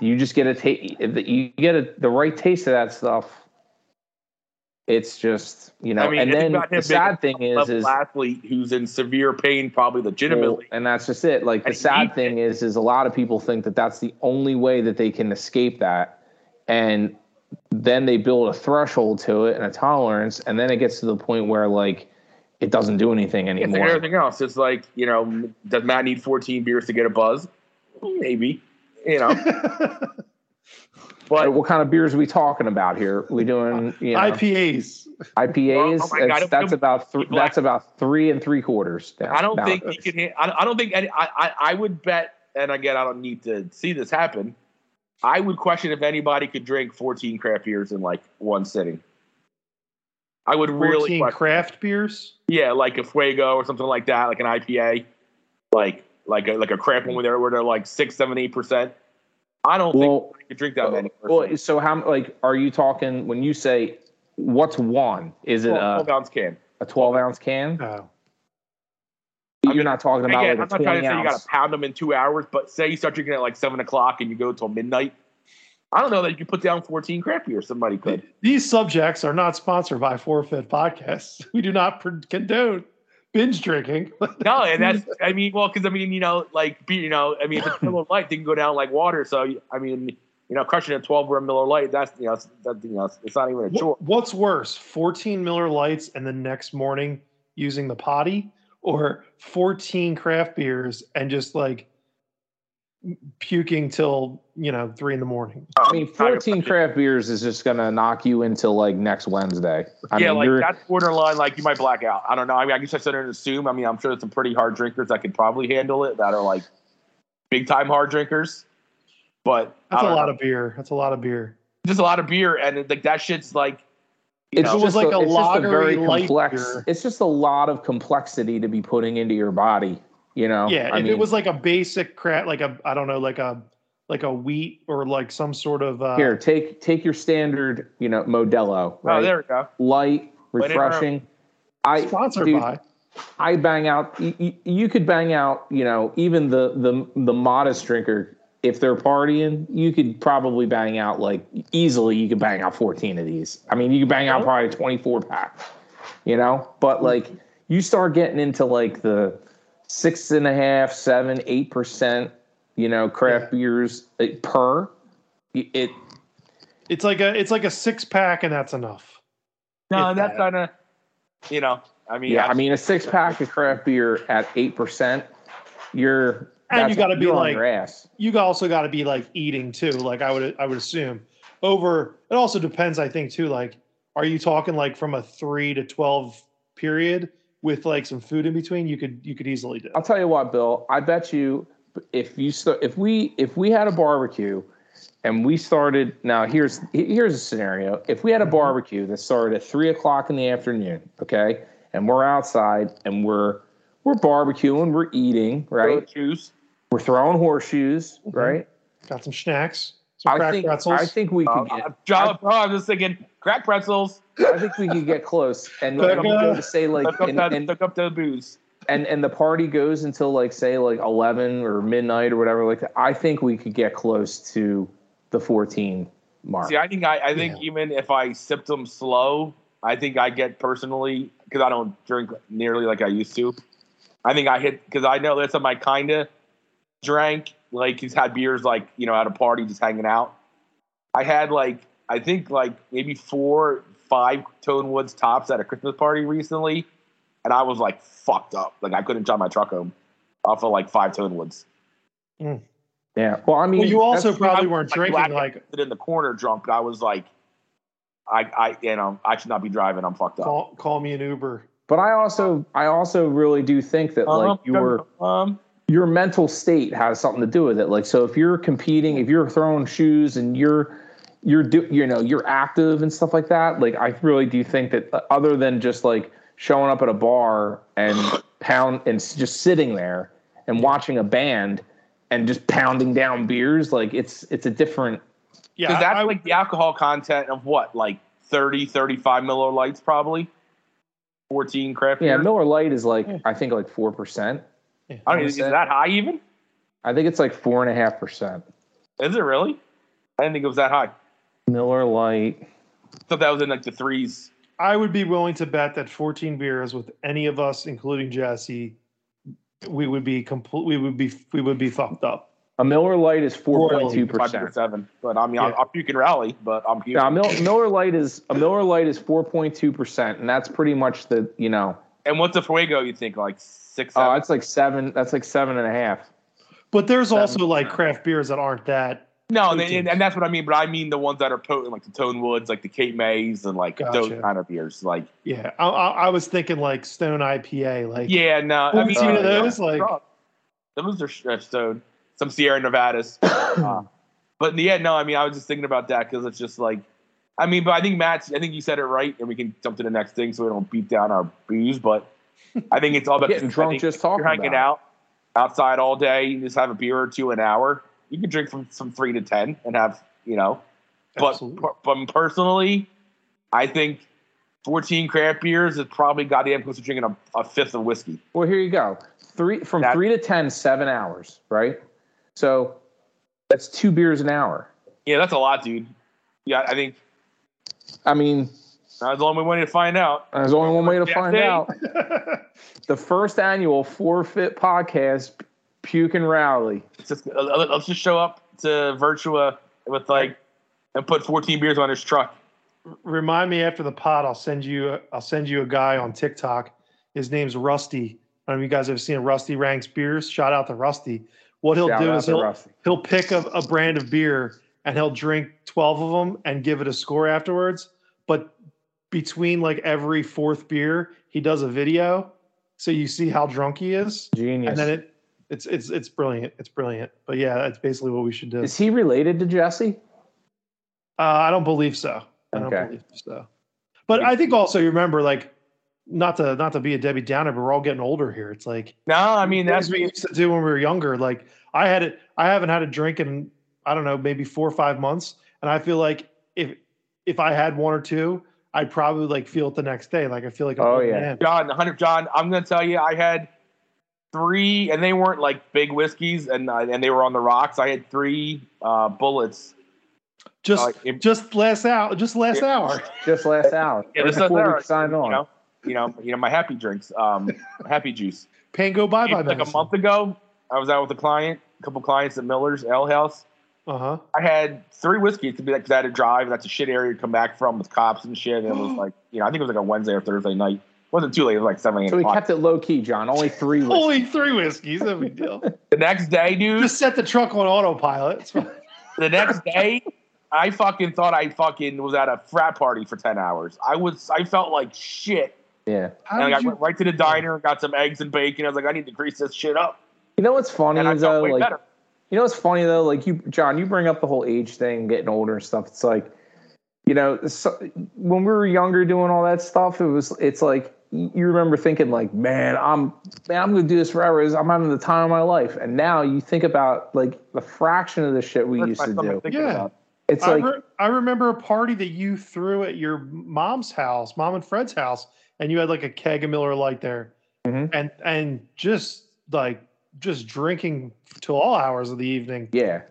you just get a taste, you get a, the right taste of that stuff. It's just, you know,
I mean,
and then the sad thing is, is
athlete who's in severe pain, probably
well,
legitimately.
and that's just it. Like the
And
sad thing is, is a lot of people think that that's the only way that they can escape that, and then they build a threshold to it and a tolerance, and then it gets to the point where like it doesn't do anything
It's like
anymore.
everything else. It's like, you know, does Matt need 14 beers to get a buzz? Maybe, you know.
But
But
what kind of beers are we talking about here? we doing you know,
IPAs.
IPAs?
Oh, oh my God,
that's,
don't-
that's about th-
be black.
that's about three and three quarters. Down,
I don't
down.
think he can. hit- I, I don't think. Any, I, I I would bet, and again, I don't need to see this happen. I would question if anybody could drink 14 craft beers in like one sitting. I would really,
14
question-
craft beers.
yeah, like a Fuego or something like that, like an IPA, like like a like a craft one where they're where they're like six, seven, eight percent. I don't think
Well,
you could drink that many. personally.
well, so how like are you talking when you say what's one? Is it
Twelve-
a,
12 ounce can.
a twelve ounce can?
Oh.
You're
mean,
not talking about
Again, I'm
like
not trying
twenty
to say you got to pound them in two hours, but say you start drinking at like seven o'clock and you go till midnight. I don't know that you could put down 14 craft or Somebody could.
These subjects are not sponsored by Forfeit Podcasts. We do not condone binge drinking.
No, and that's I mean, well, because I mean, you know, like be- you know, I mean, if it's Miller Lite, they can go down like water. So I mean, you know, crushing a 12 gram Miller Lite, that's you know, that, you know, it's not even a chore.
What's worse, 14 Miller Lites and the next morning using the potty, or 14 craft beers and just like puking till you know three in the morning?
I mean, fourteen craft beers is just gonna knock you until like next Wednesday. I
yeah,
mean,
like
you're,
that's borderline. Like you might black out. I don't know. I mean, I guess I sit there and assume. I mean, I'm sure there's some pretty hard drinkers that could probably handle it. That are like big time hard drinkers. But
That's a lot
know.
of beer. That's a lot of beer.
just a lot of beer, and like that shit's like,
it's
know,
If it was
just
like a
it's just a very complex.
beer-
It's just a lot of complexity to be putting into your body. You know.
Yeah,
I
if
mean,
it was like a basic crap, like a I don't know, like a like a wheat or like some sort of uh,
here, take take your standard, you know, Modelo. Right?
oh, there we go.
Light,
Wait, I don't know.
refreshing. I
sponsored
dude,
by.
I bang out. You, you- you could bang out. You know, even the the the modest drinker, if they're partying, you could probably bang out like easily. You could bang out fourteen of these. I mean, you could bang out probably a twenty four pack. You know, but like you start getting into like the six and a half, seven, eight percent. You know, craft beers uh, per. It
It's like a it's like a six pack, and that's enough.
No,
If
that's
that.
kind of, you know, I mean,
yeah. I mean, a six pack of craft beer at eight percent. You're
And you
that's-
gotta be like-
your ass.
You also got to be like eating too. Like I would I would assume over. It also depends. I think too. Like, are you talking like from a three to twelve period with like some food in between? You could you could easily do.
I'll tell you what, Bill. I bet you if you st- if we if we had a barbecue and we started now here's here's a scenario. If we had a barbecue that started at three o'clock in the afternoon, okay, and we're outside and we're we're barbecuing, we're eating, right?
juice.
We're throwing horseshoes,
Mhm.
right?
Got some snacks, some
I think
pretzels.
I think we could
Uh,
get
John, I'm just thinking, crack pretzels.
I think we could get close and
But,
and we go
uh,
to say like
Look up,
and,
that,
and,
look up the booze.
and and the party goes until like say like 11 or midnight or whatever like i think we could get close to the 14 mark
See, I think I, I think
Yeah.
even if I sipped them slow, I think I get personally because I don't drink nearly like I used to. I think I hit because I know that's something I kind of drank like he's had beers like you know at a party just hanging out. I had like I think like maybe four, five Tonewoods tops at a Christmas party recently, and I was like fucked up. Like I couldn't drive my truck home off of like five Tonewoods.
yeah well i mean
well, you also probably
I-
weren't
like,
drinking
black-
like
in the corner drunk, but I was like, I, I, you know, I should not be driving. I'm fucked up.
call, call me an Uber.
but i also i also really do think that like
Um,
your
um,
your mental state has something to do with it like so if you're competing if you're throwing shoes and you're you're do you know you're active and stuff like that like i really do think that uh, other than just like showing up at a bar and pound and just sitting there and watching a band and just pounding down beers like it's it's a different
Yeah,
that's
I,
like the alcohol content of what, like 30, 35 Miller Lites, probably 14 craft
yeah
beers?
miller lite is like
Yeah.
i think like four percent
yeah.
I don't, is that high even?
i think it's like four and a half percent
Is it really? I didn't think it was that high.
Miller lite
thought that was in like the threes.
I would be willing to bet that 14 beers with any of us, including Jesse, we would be complete. We would be we would be fucked up.
a miller lite is 4.2 percent.
seven. But I mean, I'm,
Yeah.
I'm puking rally, but I'm puking.
Yeah, Mil- Miller Lite is a Miller Lite is four point two percent, and that's pretty much the you know.
and what's a Fuego, you think? Like six,
Oh,
seven?
that's like seven. That's like seven and a half.
But there's
Seven
also like craft beers that aren't that.
No, and,
protein.
and, and that's what I mean. But I mean the ones that are potent, like the Tonewoods, like the Cape Mays, and like those kind of beers. Like,
Yeah, I, I, I was thinking like Stone IPA. Like
yeah, no.
Have
I
you
mean,
seen
one of
those? Like-
those are sh- uh, stone. Some Sierra Nevadas. uh, but in the end, no. I mean, I was just thinking about that because it's just like, I mean, but I think Matt, I think you said it right, and we can jump to the next thing so we don't beat down our booze. But I think it's all about
Getting
I
drunk just talking
You're hanging
about
out outside all day. You just have a beer or two an hour. You can drink from from three to ten and have you know. But
Absolutely.
but personally, I think 14 craft beers is probably goddamn close to drinking a, a fifth of whiskey.
Well, here you go. Three from
That-
three to ten, seven hours, right? So that's two beers an hour.
Yeah, that's a lot, dude. Yeah, I think
I mean,
that's the only way to find out.
there's only one way to find out. The first annual Forfeit Podcast, Puke and Rowley.
It's just, uh, uh, let's just show up to Virtua with like and put 14 beers on his truck.
Remind me after the pod. I'll send you. I'll send you a guy on TikTok. His name's Rusty. I don't know if you guys have seen Rusty ranks beers. Shout out to Rusty. What he'll
Shout
do is he'll
Rusty.
he'll pick a, a brand of beer and he'll drink 12 of them and give it a score afterwards. But between like every fourth beer, he does a video. So you see how drunk he is.
Genius.
And then it it's it's it's brilliant. It's brilliant. But yeah, that's basically what we should do.
Is he related to Jesse?
Uh, I don't believe so. I don't believe so. But I think also you remember like not to not to be a Debbie Downer, but we're all getting older here. It's like
No, I mean
things
that's
we used to do when we were younger. Like I had it, I haven't had a drink in I don't know maybe four or five months, and I feel like if if I had one or two, I'd probably like feel it the next day. Like I feel like an
Oh, yeah.
man.
John, 100 John, I'm going to tell you, I had three, and they weren't like big whiskeys, and uh, and they were on the rocks. I had three uh, bullets.
Just
Uh, it-
just last hour, just last
Yeah.
hour.
Just last hour.
Yeah,
right
this is
before
there,
we signed
you
on.
know, you know, you know, my happy drinks, um, happy juice.
Pango bye bye.
like a month ago, I was out with a client, a couple clients at Miller's Ale House.
Uh huh.
I had three whiskeys to be like, because I had to drive. That's a shit area to come back from with cops and shit. And it was like, you know, I think it was like a Wednesday or Thursday night. It wasn't too late. It was like seven, eight
So we
o'clock.
kept it low key, John. Only three. whiskeys.
Only three whiskeys. No big deal.
The next day, dude,
Just set the truck on autopilot.
The next day, I fucking thought I fucking was at a frat party for ten hours. I was, I felt like shit.
Yeah.
How
and
did
I
you-
went right to the diner, got some eggs and bacon. I was like, I need to grease this shit up,
You know what's funny
and I
is
felt
though,
way
like
better.
you know what's funny though, like you, John, you bring up the whole age thing, getting older and stuff. It's like, you know, so, when we were younger doing all that stuff, it was, it's like you remember thinking like, man, I'm, man, I'm gonna do this forever. I'm having the time of my life. And now you think about like the fraction of the shit we
Hurts
used to do.
Yeah.
about.
It's
I,
like,
re- I remember a party that you threw at your mom's house, mom and Fred's house, and you had like a keg of Miller Lite there,
Mhm.
and and just like just drinking till all hours of the evening,
yeah,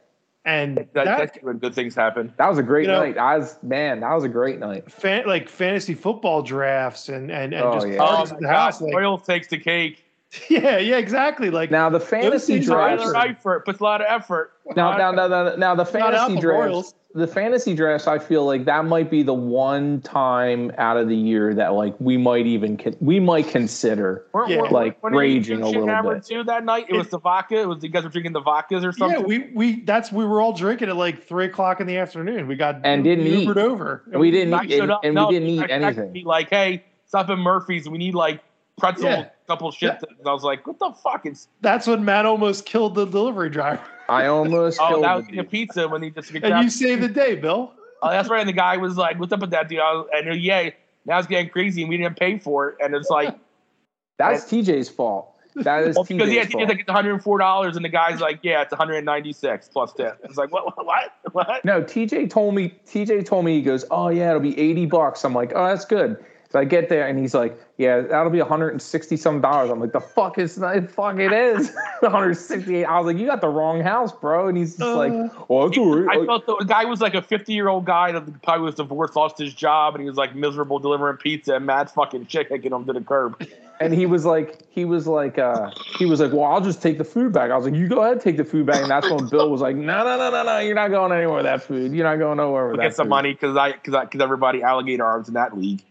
and
That,
that,
that's when good things happen.
that was a great
You know-
night. I was, man, that was a great night.
fan, like fantasy football drafts and and, and
Oh,
just
yeah.
parties
Oh
at
my
the house.
God,
Like,
Royals takes the cake.
yeah, yeah, exactly. Like
Now the fantasy
things are
drafts.
Tyler Eifert puts a lot of effort.
Now, now, now, now, now the fantasy
Alpha
drafts.
Royals.
The fantasy drafts, I feel like that might be the one time out of the year that like we might even con- we might consider.
Weren't-
Yeah.
weren't-
Like,
weren't
raging a little bit.
Too that night, it was the vodka. It was you guys were drinking the vodkas or something.
Yeah, we we that's we were all drinking at like three o'clock in the afternoon. We got
And didn't eat.
Ubered over.
We didn't eat, and, and
no,
we didn't
I
eat
texted
anything.
me like, hey, stop at Murphy's. We need like pretzel,
Yeah.
couple shit.
Yeah.
And I was like, what the fuck is?
That's when Matt almost killed the delivery driver.
I almost
Oh,
killed
that
the
was eating a
dude.
pizza when he just.
And you saved the day, Bill.
Oh, that's right. And the guy was like, "What's up with that dude?" I was, and yeah, now it's getting crazy, and we didn't pay for it. And it's like,
That's TJ's fault. That is
well, because yeah,
TJ's
it's
fault.
like it's 104 dollars, and the guy's like, "Yeah, it's 196 plus tip." It's like, what? What? What?
No, TJ told me. TJ told me he goes, "Oh yeah, it'll be eighty bucks." I'm like, "Oh, that's good." So I get there and he's like, "Yeah, that'll be 160 some dollars." I'm like, "The fuck is that? Fuck it is 168." I was like, "You got the wrong house, bro." And he's just like,
Uh.
"Oh, it's all right."
I felt the guy was like a 50 year old guy that probably was divorced, lost his job, and he was like miserable delivering pizza, and Matt's fucking chick kicking him to the curb.
And he was like, he was like, uh, he was like, well, I'll just take the food back. I was like, you go ahead, take the food back. And that's when Bill was like, no, no, no, no, no, you're not going anywhere with that food. You're not going nowhere with
We'll
that.
get some
food."
money because I because I because everybody alligator arms in that league.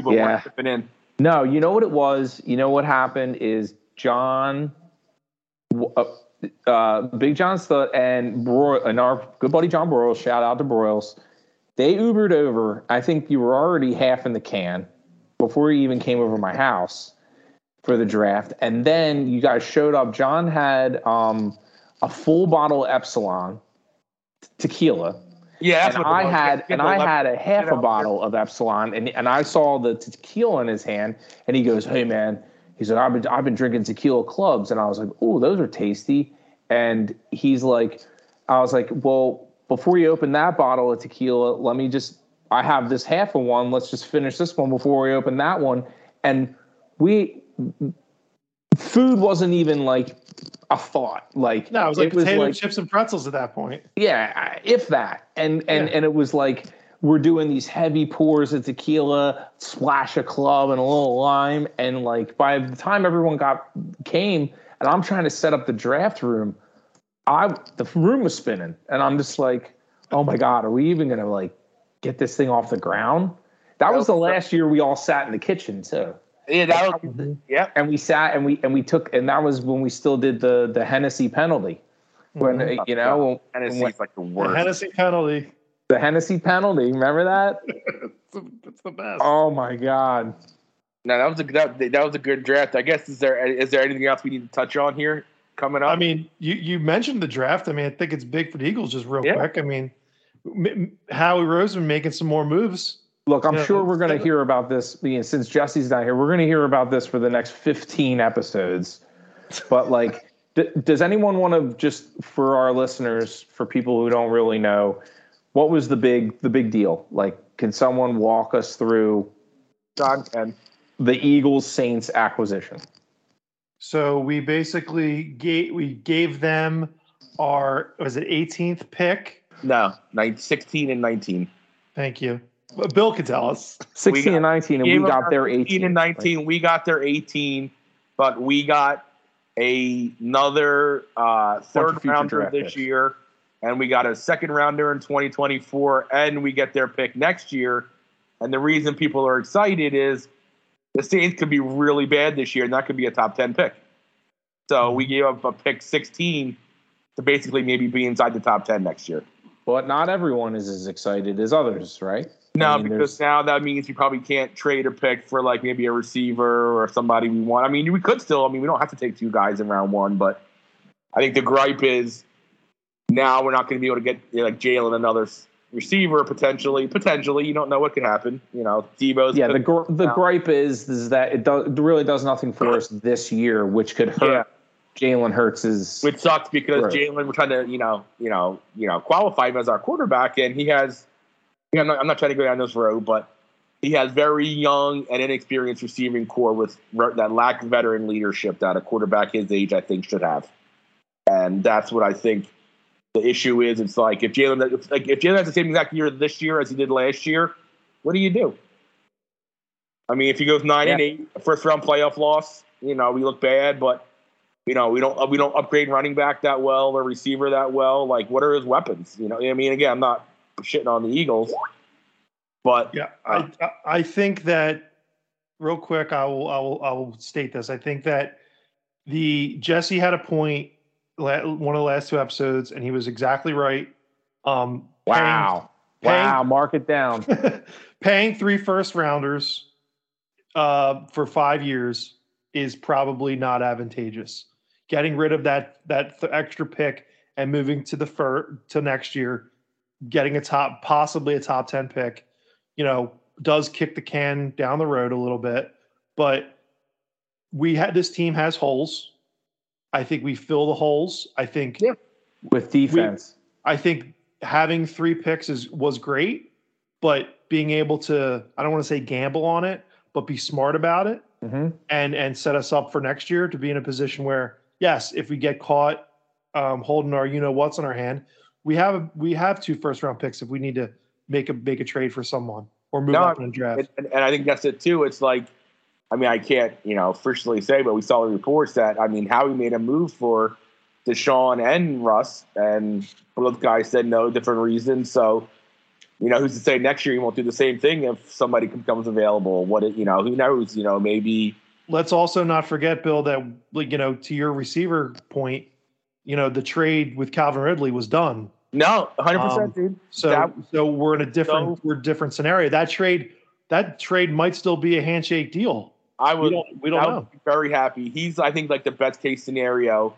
People
Yeah.
weren't chipping in.
No, you know what it was. You know what happened is John, uh, uh, Big John Stud, and Broy, and our good buddy John Broyles. Shout out to Broyles. They Ubered over. I think you were already half in the can before you even came over my house for the draft, and then you guys showed up. John had um, a full bottle of Espolon tequila
Yeah, that's
and
what
I had and I had a half a bottle of Espolon, and and I saw the tequila in his hand, and he goes, "Hey man," he said, "I've been I've been drinking tequila clubs," and I was like, "Oh, those are tasty," and he's like, I was like, "Well, before you open that bottle of tequila, let me just I have this half of one. Let's just finish this one before we open that one," and we food wasn't even like a thought like
No, it was like
it was
potato
like
chips and pretzels at that point.
yeah, if that. And and
Yeah.
and it was like we're doing these heavy pours of tequila, splash a club and a little lime, and like by the time everyone got came, and I'm trying to set up the draft room, I the room was spinning, and I'm just like, oh my god, are we even gonna like get this thing off the ground? That was the last year we all sat in the kitchen too
Yeah, that was, yeah.
and we sat and we and we took and that was when we still did the the Hennessy penalty when
Mhm.
uh, you know when,
Hennessy's like the
The
worst.
Hennessy penalty.
the Hennessy penalty remember that
It's the, it's the best.
oh my god
No, that was a that, that was a good draft. I guess is there is there anything else we need to touch on here coming up?
I mean, you you mentioned the draft. I mean, I think it's big for the Eagles. Just real
Yeah.
quick. I mean, M- M- Howie Roseman making some more moves.
Look, I'm
Yeah,
sure we're going to hear about this. Being since Jesse's not here, we're going to hear about this for the next 15 episodes. But like, d- does anyone want to just for our listeners, for people who don't really know, what was the big the big deal? Like, can someone walk us through
John Ken.
the Eagles Saints acquisition?
So we basically gave we gave them our was it 18th pick.
No, nine, 16 and 19.
Thank you. Well, Bill could tell us.
16
got-
and 19, and we got
up
their
16
18
and 19. We got their 18, but we got a, another uh, third rounder this
picks.
year, and we got a second rounder in 2024, and we get their pick next year. And the reason people are excited is the Saints could be really bad this year, and that could be a top 10 pick. So we gave up a pick 16 to basically maybe be inside the top 10 next year.
But not everyone is as excited as others, right?
No,
I mean,
because
there's-
now that means you probably can't trade a pick for like maybe a receiver or somebody we want. I mean, we could still. I mean, we don't have to take two guys in round one, but I think the gripe is now we're not going to be able to get you know, like Jalen another receiver potentially. Potentially, you don't know what could happen. You know, Deebo's
yeah, the gr- the gripe is is that it, does, it really does nothing for us this year, which could hurt
yeah,
Jalen Hurts'
which sucks because Jalen we're trying to you know you know you know qualify him as our quarterback, and he has. Yeah, I'm not, I'm not trying to go down this road, but he has very young and inexperienced receiving core with re- that lack of veteran leadership that a quarterback his age I think should have, and that's what I think the issue is. It's like if Jalen if, like if Jalen has the same exact year this year as he did last year, what do you do? I mean, if he goes nine and eight, first round playoff loss, you know we look bad, but you know we don't we don't upgrade running back that well or receiver that well. Like, what are his weapons? You know, I mean, again, I'm not shitting on the Eagles, but
Yeah, I I- think that real quick. I will I will I will state this. I think that the Jesse had a one of the last two episodes, and he was exactly right. Um, paying-
wow,
paying-
wow, mark it down.
paying three first rounders uh, for five years is probably not advantageous. Getting rid of that that th- extra pick and moving to the fir- to next year, getting a top possibly a top ten pick, you know, does kick the can down the road a little bit. But we had this team has holes. I think we fill the holes. I think
Yeah.
with defense.
I think having three picks is was great, but being able to I don't want to say gamble on it, but be smart about it
hmm
and and set us up for next year to be in a position where yes, if we get caught um, holding our you know what's in our hand, we have we have two first round picks if we need to make a make a trade for someone or move
No,
up in a draft.
and, and, I think that's it too. It's like, I mean, I can't you know officially say, but we saw the reports that I mean, Howie made a move for Deshaun and Russ, and both guys said no, different reasons. So. You know, who's to say next year he won't do the same thing if somebody becomes available? What it, you know, who knows? You know, maybe
Let's also not forget, Bill, that like you know to your receiver point, you know the trade with Calvin Ridley was done.
no, 100,
Um,
percent dude.
So
That-
so we're in a different
So-
we're different scenario. That trade that trade might still be a handshake deal.
I
We
would,
don't we don't know.
very happy. He's, I think, like the best case scenario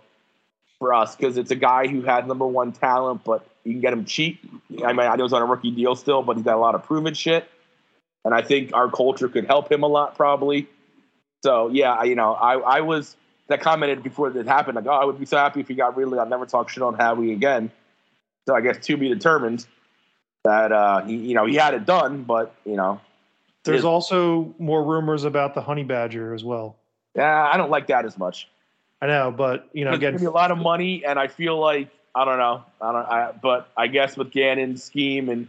for us because it's a guy who has number one talent, but you can get him cheap. I mean, I know he's on a rookie deal still, but he's got a lot of proven shit, and I think our culture could help him a lot, probably. So yeah, I, you know, I, I was that commented before it happened. Like, oh, I would be so happy if he got really. I'll never talk shit on Howie again. So I guess to be determined that uh, he, you know, he had it done, but you know,
There's also more rumors about the honey badger as well.
yeah, I don't like that as much.
I know, but you know, again,
be a lot of money, and I feel like I don't know. I don't. I, but I guess with Gannon's scheme, and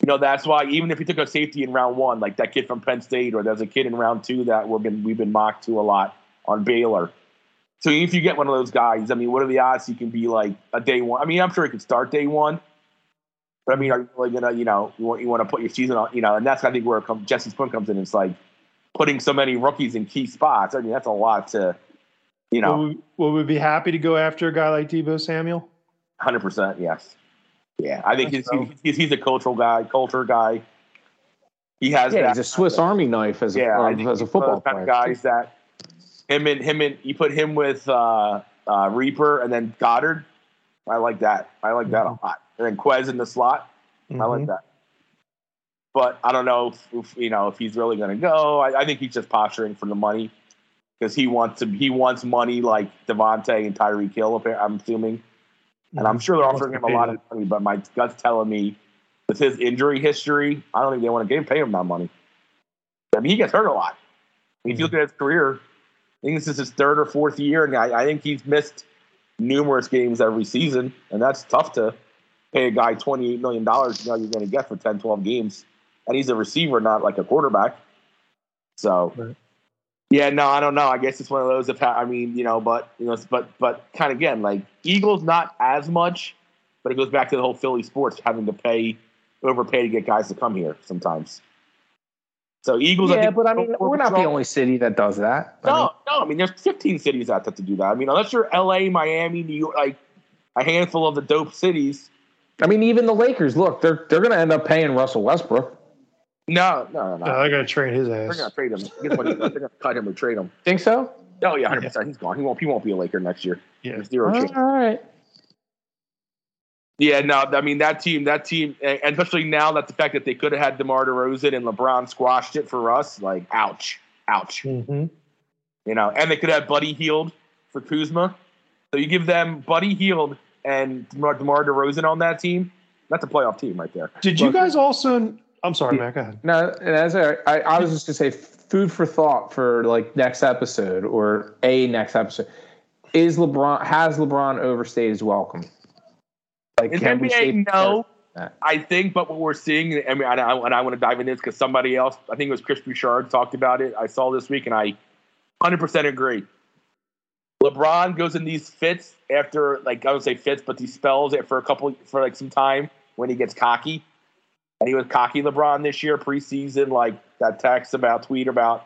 you know, that's why even if he took a safety in round one, like that kid from Penn State, or there's a kid in round two that we've been we've been mocked to a lot on Baylor. So if you get one of those guys, I mean, what are the odds he can be like a day one? I mean, I'm sure he could start day one. But I mean, are you really gonna, you know, you want you want to put your season on, you know, and that's I think where it comes, Jesse's point comes in. It's like putting so many rookies in key spots. I mean, that's a lot to, you know.
will, we, will we be happy to go after a guy like Deebo Samuel?
Hundred percent, yes. Yeah, I think he's,
So-
he's he's a cultural guy, culture guy. He has
Yeah,
that.
he's a Swiss Army knife as a,
yeah, I
uh, as a football
of those kind
player.
of guys that him and him and you put him with uh, uh, Reaper and then Goedert. I like that. I like that a lot. And then Quez in the slot. I like
Mhm.
that. but I don't know if, if you know if he's really going to go. I, I, think he's just posturing for the money because he wants to. He wants money like Davante and Tyreek Hill. I'm assuming, and I'm sure they're offering him a lot of money. But my gut's telling me with his injury history, I don't think they want to pay him that money. I mean, he gets hurt a lot. If you mm-hmm. look at his career, I think this is his third or fourth year, and I, I think he's missed numerous games every season, and that's tough to pay a guy $28 million you know you're going to get for 10, 12 games. And he's a receiver, not like a quarterback. So, right. yeah, no, I don't know. I guess it's one of those. If I mean, you know, but you know, but but kind of again, like Eagles, not as much, but it goes back to the whole Philly sports having to pay overpay to get guys to come here sometimes. So Eagles,
yeah, I but I mean, we're not the only city that does that.
No, I mean, no, I mean, there's 15 cities out there to do that. I mean, unless you're L.A., Miami, New York, like a handful of the dope cities.
I mean, even the Lakers. Look, they're they're going to end up paying Russell Westbrook.
No, no, no. no
they're going to trade his ass.
They're going to trade him. Guess what? they're going to cut him or trade him.
Think so?
Oh yeah, 100. Yeah. percent He's gone. He won't. He won't be a Laker next year.
Yeah,
zero
chance. All right.
Yeah, no, I mean that team, that team, and especially now that the fact that they could have had DeMar DeRozan and LeBron squashed it for us, like, ouch, ouch.
Mm-hmm.
You know, and they could have Buddy Hield for Kuzma. So you give them Buddy Hield and DeMar, DeMar DeRozan on that team. That's a playoff team right there.
Did you guys also? I'm sorry, Matt. Go ahead.
No, as I, I, I was just gonna say, food for thought for like next episode or a next episode. Is LeBron has LeBron overstayed his welcome?
Like, in can NBA, no. I think, but what we're seeing, I mean, and I, and I want to dive into this because somebody else, I think it was Chris Bouchard, talked about it. I saw this week, and I 100% agree. LeBron goes in these fits after, like, I don't say fits, but these spells for a couple, for like some time when he gets cocky. And he was cocky LeBron this year, preseason, like that text about, tweet about,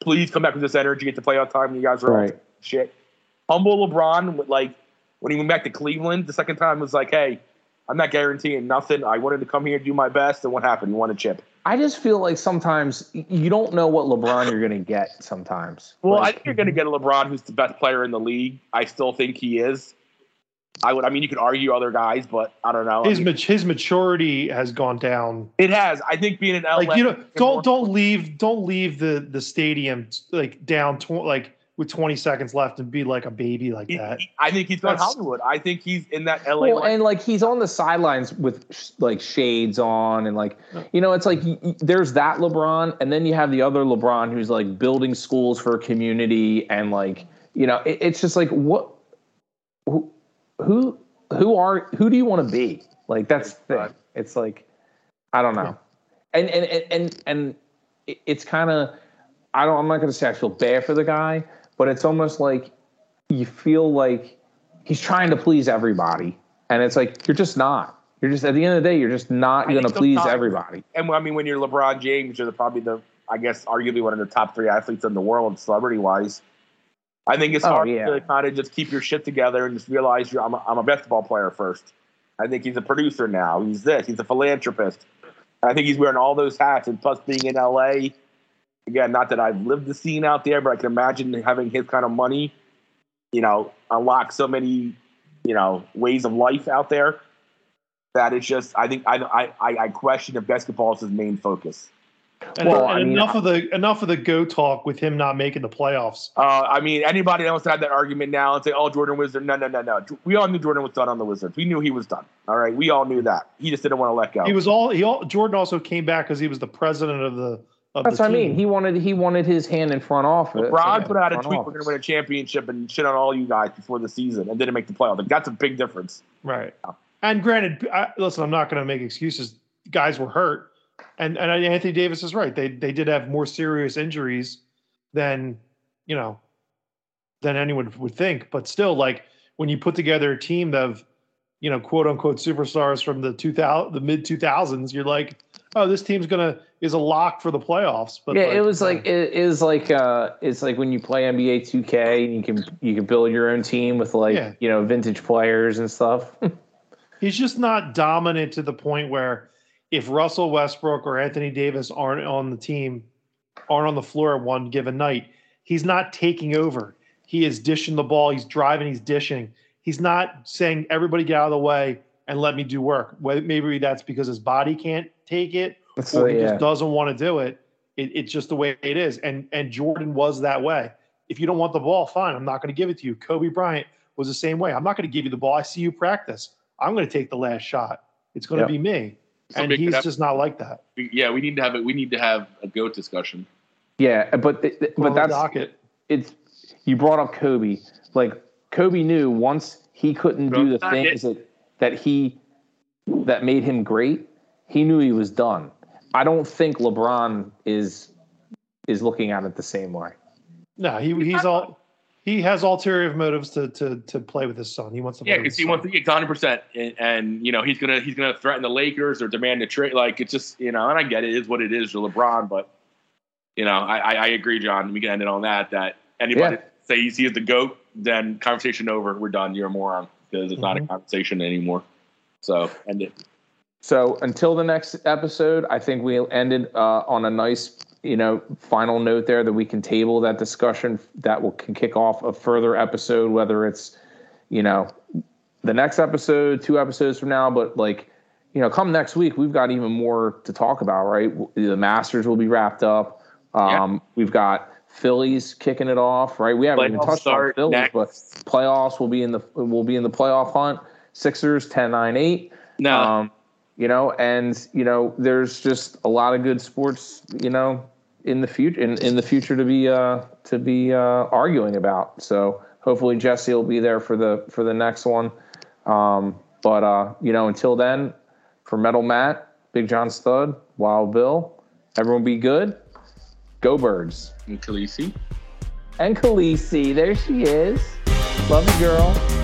please come back with this energy at the playoff time. You guys are right. shit. Humble LeBron, like, when he went back to Cleveland the second time was like, hey, I'm not guaranteeing nothing. I wanted to come here and do my best, and what happened? You won a chip.
I just feel like sometimes you don't know what LeBron you're going to get. Sometimes.
Well,
like,
I think you're going to get a LeBron who's the best player in the league. I still think he is. I would. I mean, you could argue other guys, but I don't know.
His
I mean,
his maturity has gone down.
It has. I think being an LA,
like you know, don't don't leave don't leave the the stadium like down tw- like with 20 seconds left and be like a baby like that.
He, I think he's going Hollywood. I think he's in that LA.
Well, and like he's on the sidelines with like shades on and like you know it's like there's that LeBron and then you have the other LeBron who's like building schools for a community and like you know it, it's just like what who who who are who do you want to be? Like that's the thing. It's like I don't know. And and and and, and it's kind of I don't I'm not going to say I feel bad for the guy but it's almost like you feel like he's trying to please everybody, and it's like you're just not. You're just at the end of the day, you're just not going to please everybody.
And I mean, when you're LeBron James, you're the, probably the, I guess, arguably one of the top three athletes in the world, celebrity wise. I think it's oh, hard yeah. to kind of just keep your shit together and just realize you're, I'm, a, I'm a basketball player first. I think he's a producer now. He's this. He's a philanthropist. I think he's wearing all those hats. And plus, being in LA, again, not that I've lived the scene out there, but I can imagine having his kind of money, you know, unlock so many, you know, ways of life out there that it's just I think I I I question if basketball is his main focus.
And, well, and I mean, enough of the enough of the go talk with him not making the playoffs.
Uh, I mean, anybody else had that argument now and say, "Oh, Jordan Wizard." No, no, no, no. We all knew Jordan was done on the Wizards. We knew he was done. All right, we all knew that. He just didn't want to let go.
He was all he all. Jordan also came back because he was the president of the
that's what team. I mean. He wanted he wanted his hand in front office.
LeBron put out a tweet: office. "We're going to win a championship and shit on all you guys before the season," and didn't make the playoffs. Like, that's a big difference.
Right. Yeah. And granted, I, listen, I'm not going to make excuses. Guys were hurt, and and Anthony Davis is right. They they did have more serious injuries than you know than anyone would think. But still, like when you put together a team of you know quote unquote superstars from the 2000 the mid 2000s, you're like oh, this team's gonna is a lock for the playoffs.
But yeah, like, it was like it is like uh, it's like when you play NBA 2K and you can you can build your own team with like yeah. you know vintage players and stuff.
He's just not dominant to the point where if Russell Westbrook or Anthony Davis aren't on the team, aren't on the floor at one given night, he's not taking over. He is dishing the ball. He's driving. He's dishing. He's not saying everybody get out of the way and let me do work. Maybe that's because his body can't take it,
That's
or he
yeah.
just doesn't want to do it. it. It's just the way it is. And and Jordan was that way. If you don't want the ball, fine. I'm not going to give it to you. Kobe Bryant was the same way. I'm not going to give you the ball. I see you practice. I'm going to take the last shot. It's going
Yep.
to be me. And
Somebody could
he's
have-
just not like that.
yeah, we need to have it. We need to have a goat discussion.
yeah, but th- th-
On
but that's
docket.
it's. You brought up Kobe. Like Kobe knew once he couldn't do the
Not
things that that he that made him great. He knew he was done. I don't think LeBron is is looking at it the same way.
No, he he's all he has ulterior motives to to to play with his son. He wants to
Yeah, because he
son.
wants to get 100, percent and, and you know he's gonna he's gonna threaten the Lakers or demand a trade. Like it's just you know, and I get it, it is what it is for LeBron, but you know, I, I, I agree, John. We can end it on that. That anybody
Yeah.
say he's, he is the goat, then conversation over. We're done. You're a moron because it's not a
Mhm.
conversation anymore. So end it.
So until the next episode, I think we ended uh, on a nice, you know, final note there that we can table that discussion that will can kick off a further episode, whether it's, you know, the next episode, two episodes from now, but like, you know, come next week, we've got even more to talk about, right? The Masters will be wrapped up. Um, We've got Phillies kicking it off, right? We haven't even touched on Phillies,
next.
but playoffs will be in the will be in the playoff hunt. Sixers 10 9 8.
No,
Um, you know, and you know, there's just a lot of good sports, you know, in the future in, in the future to be uh to be uh arguing about. So hopefully Jesse will be there for the for the next one. Um, but uh, you know, until then, for Metal Matt, Big John Stud, Wild Bill, everyone be good. Go Birds.
and Khaleesi.
And Khaleesi, there she is. Love you, girl.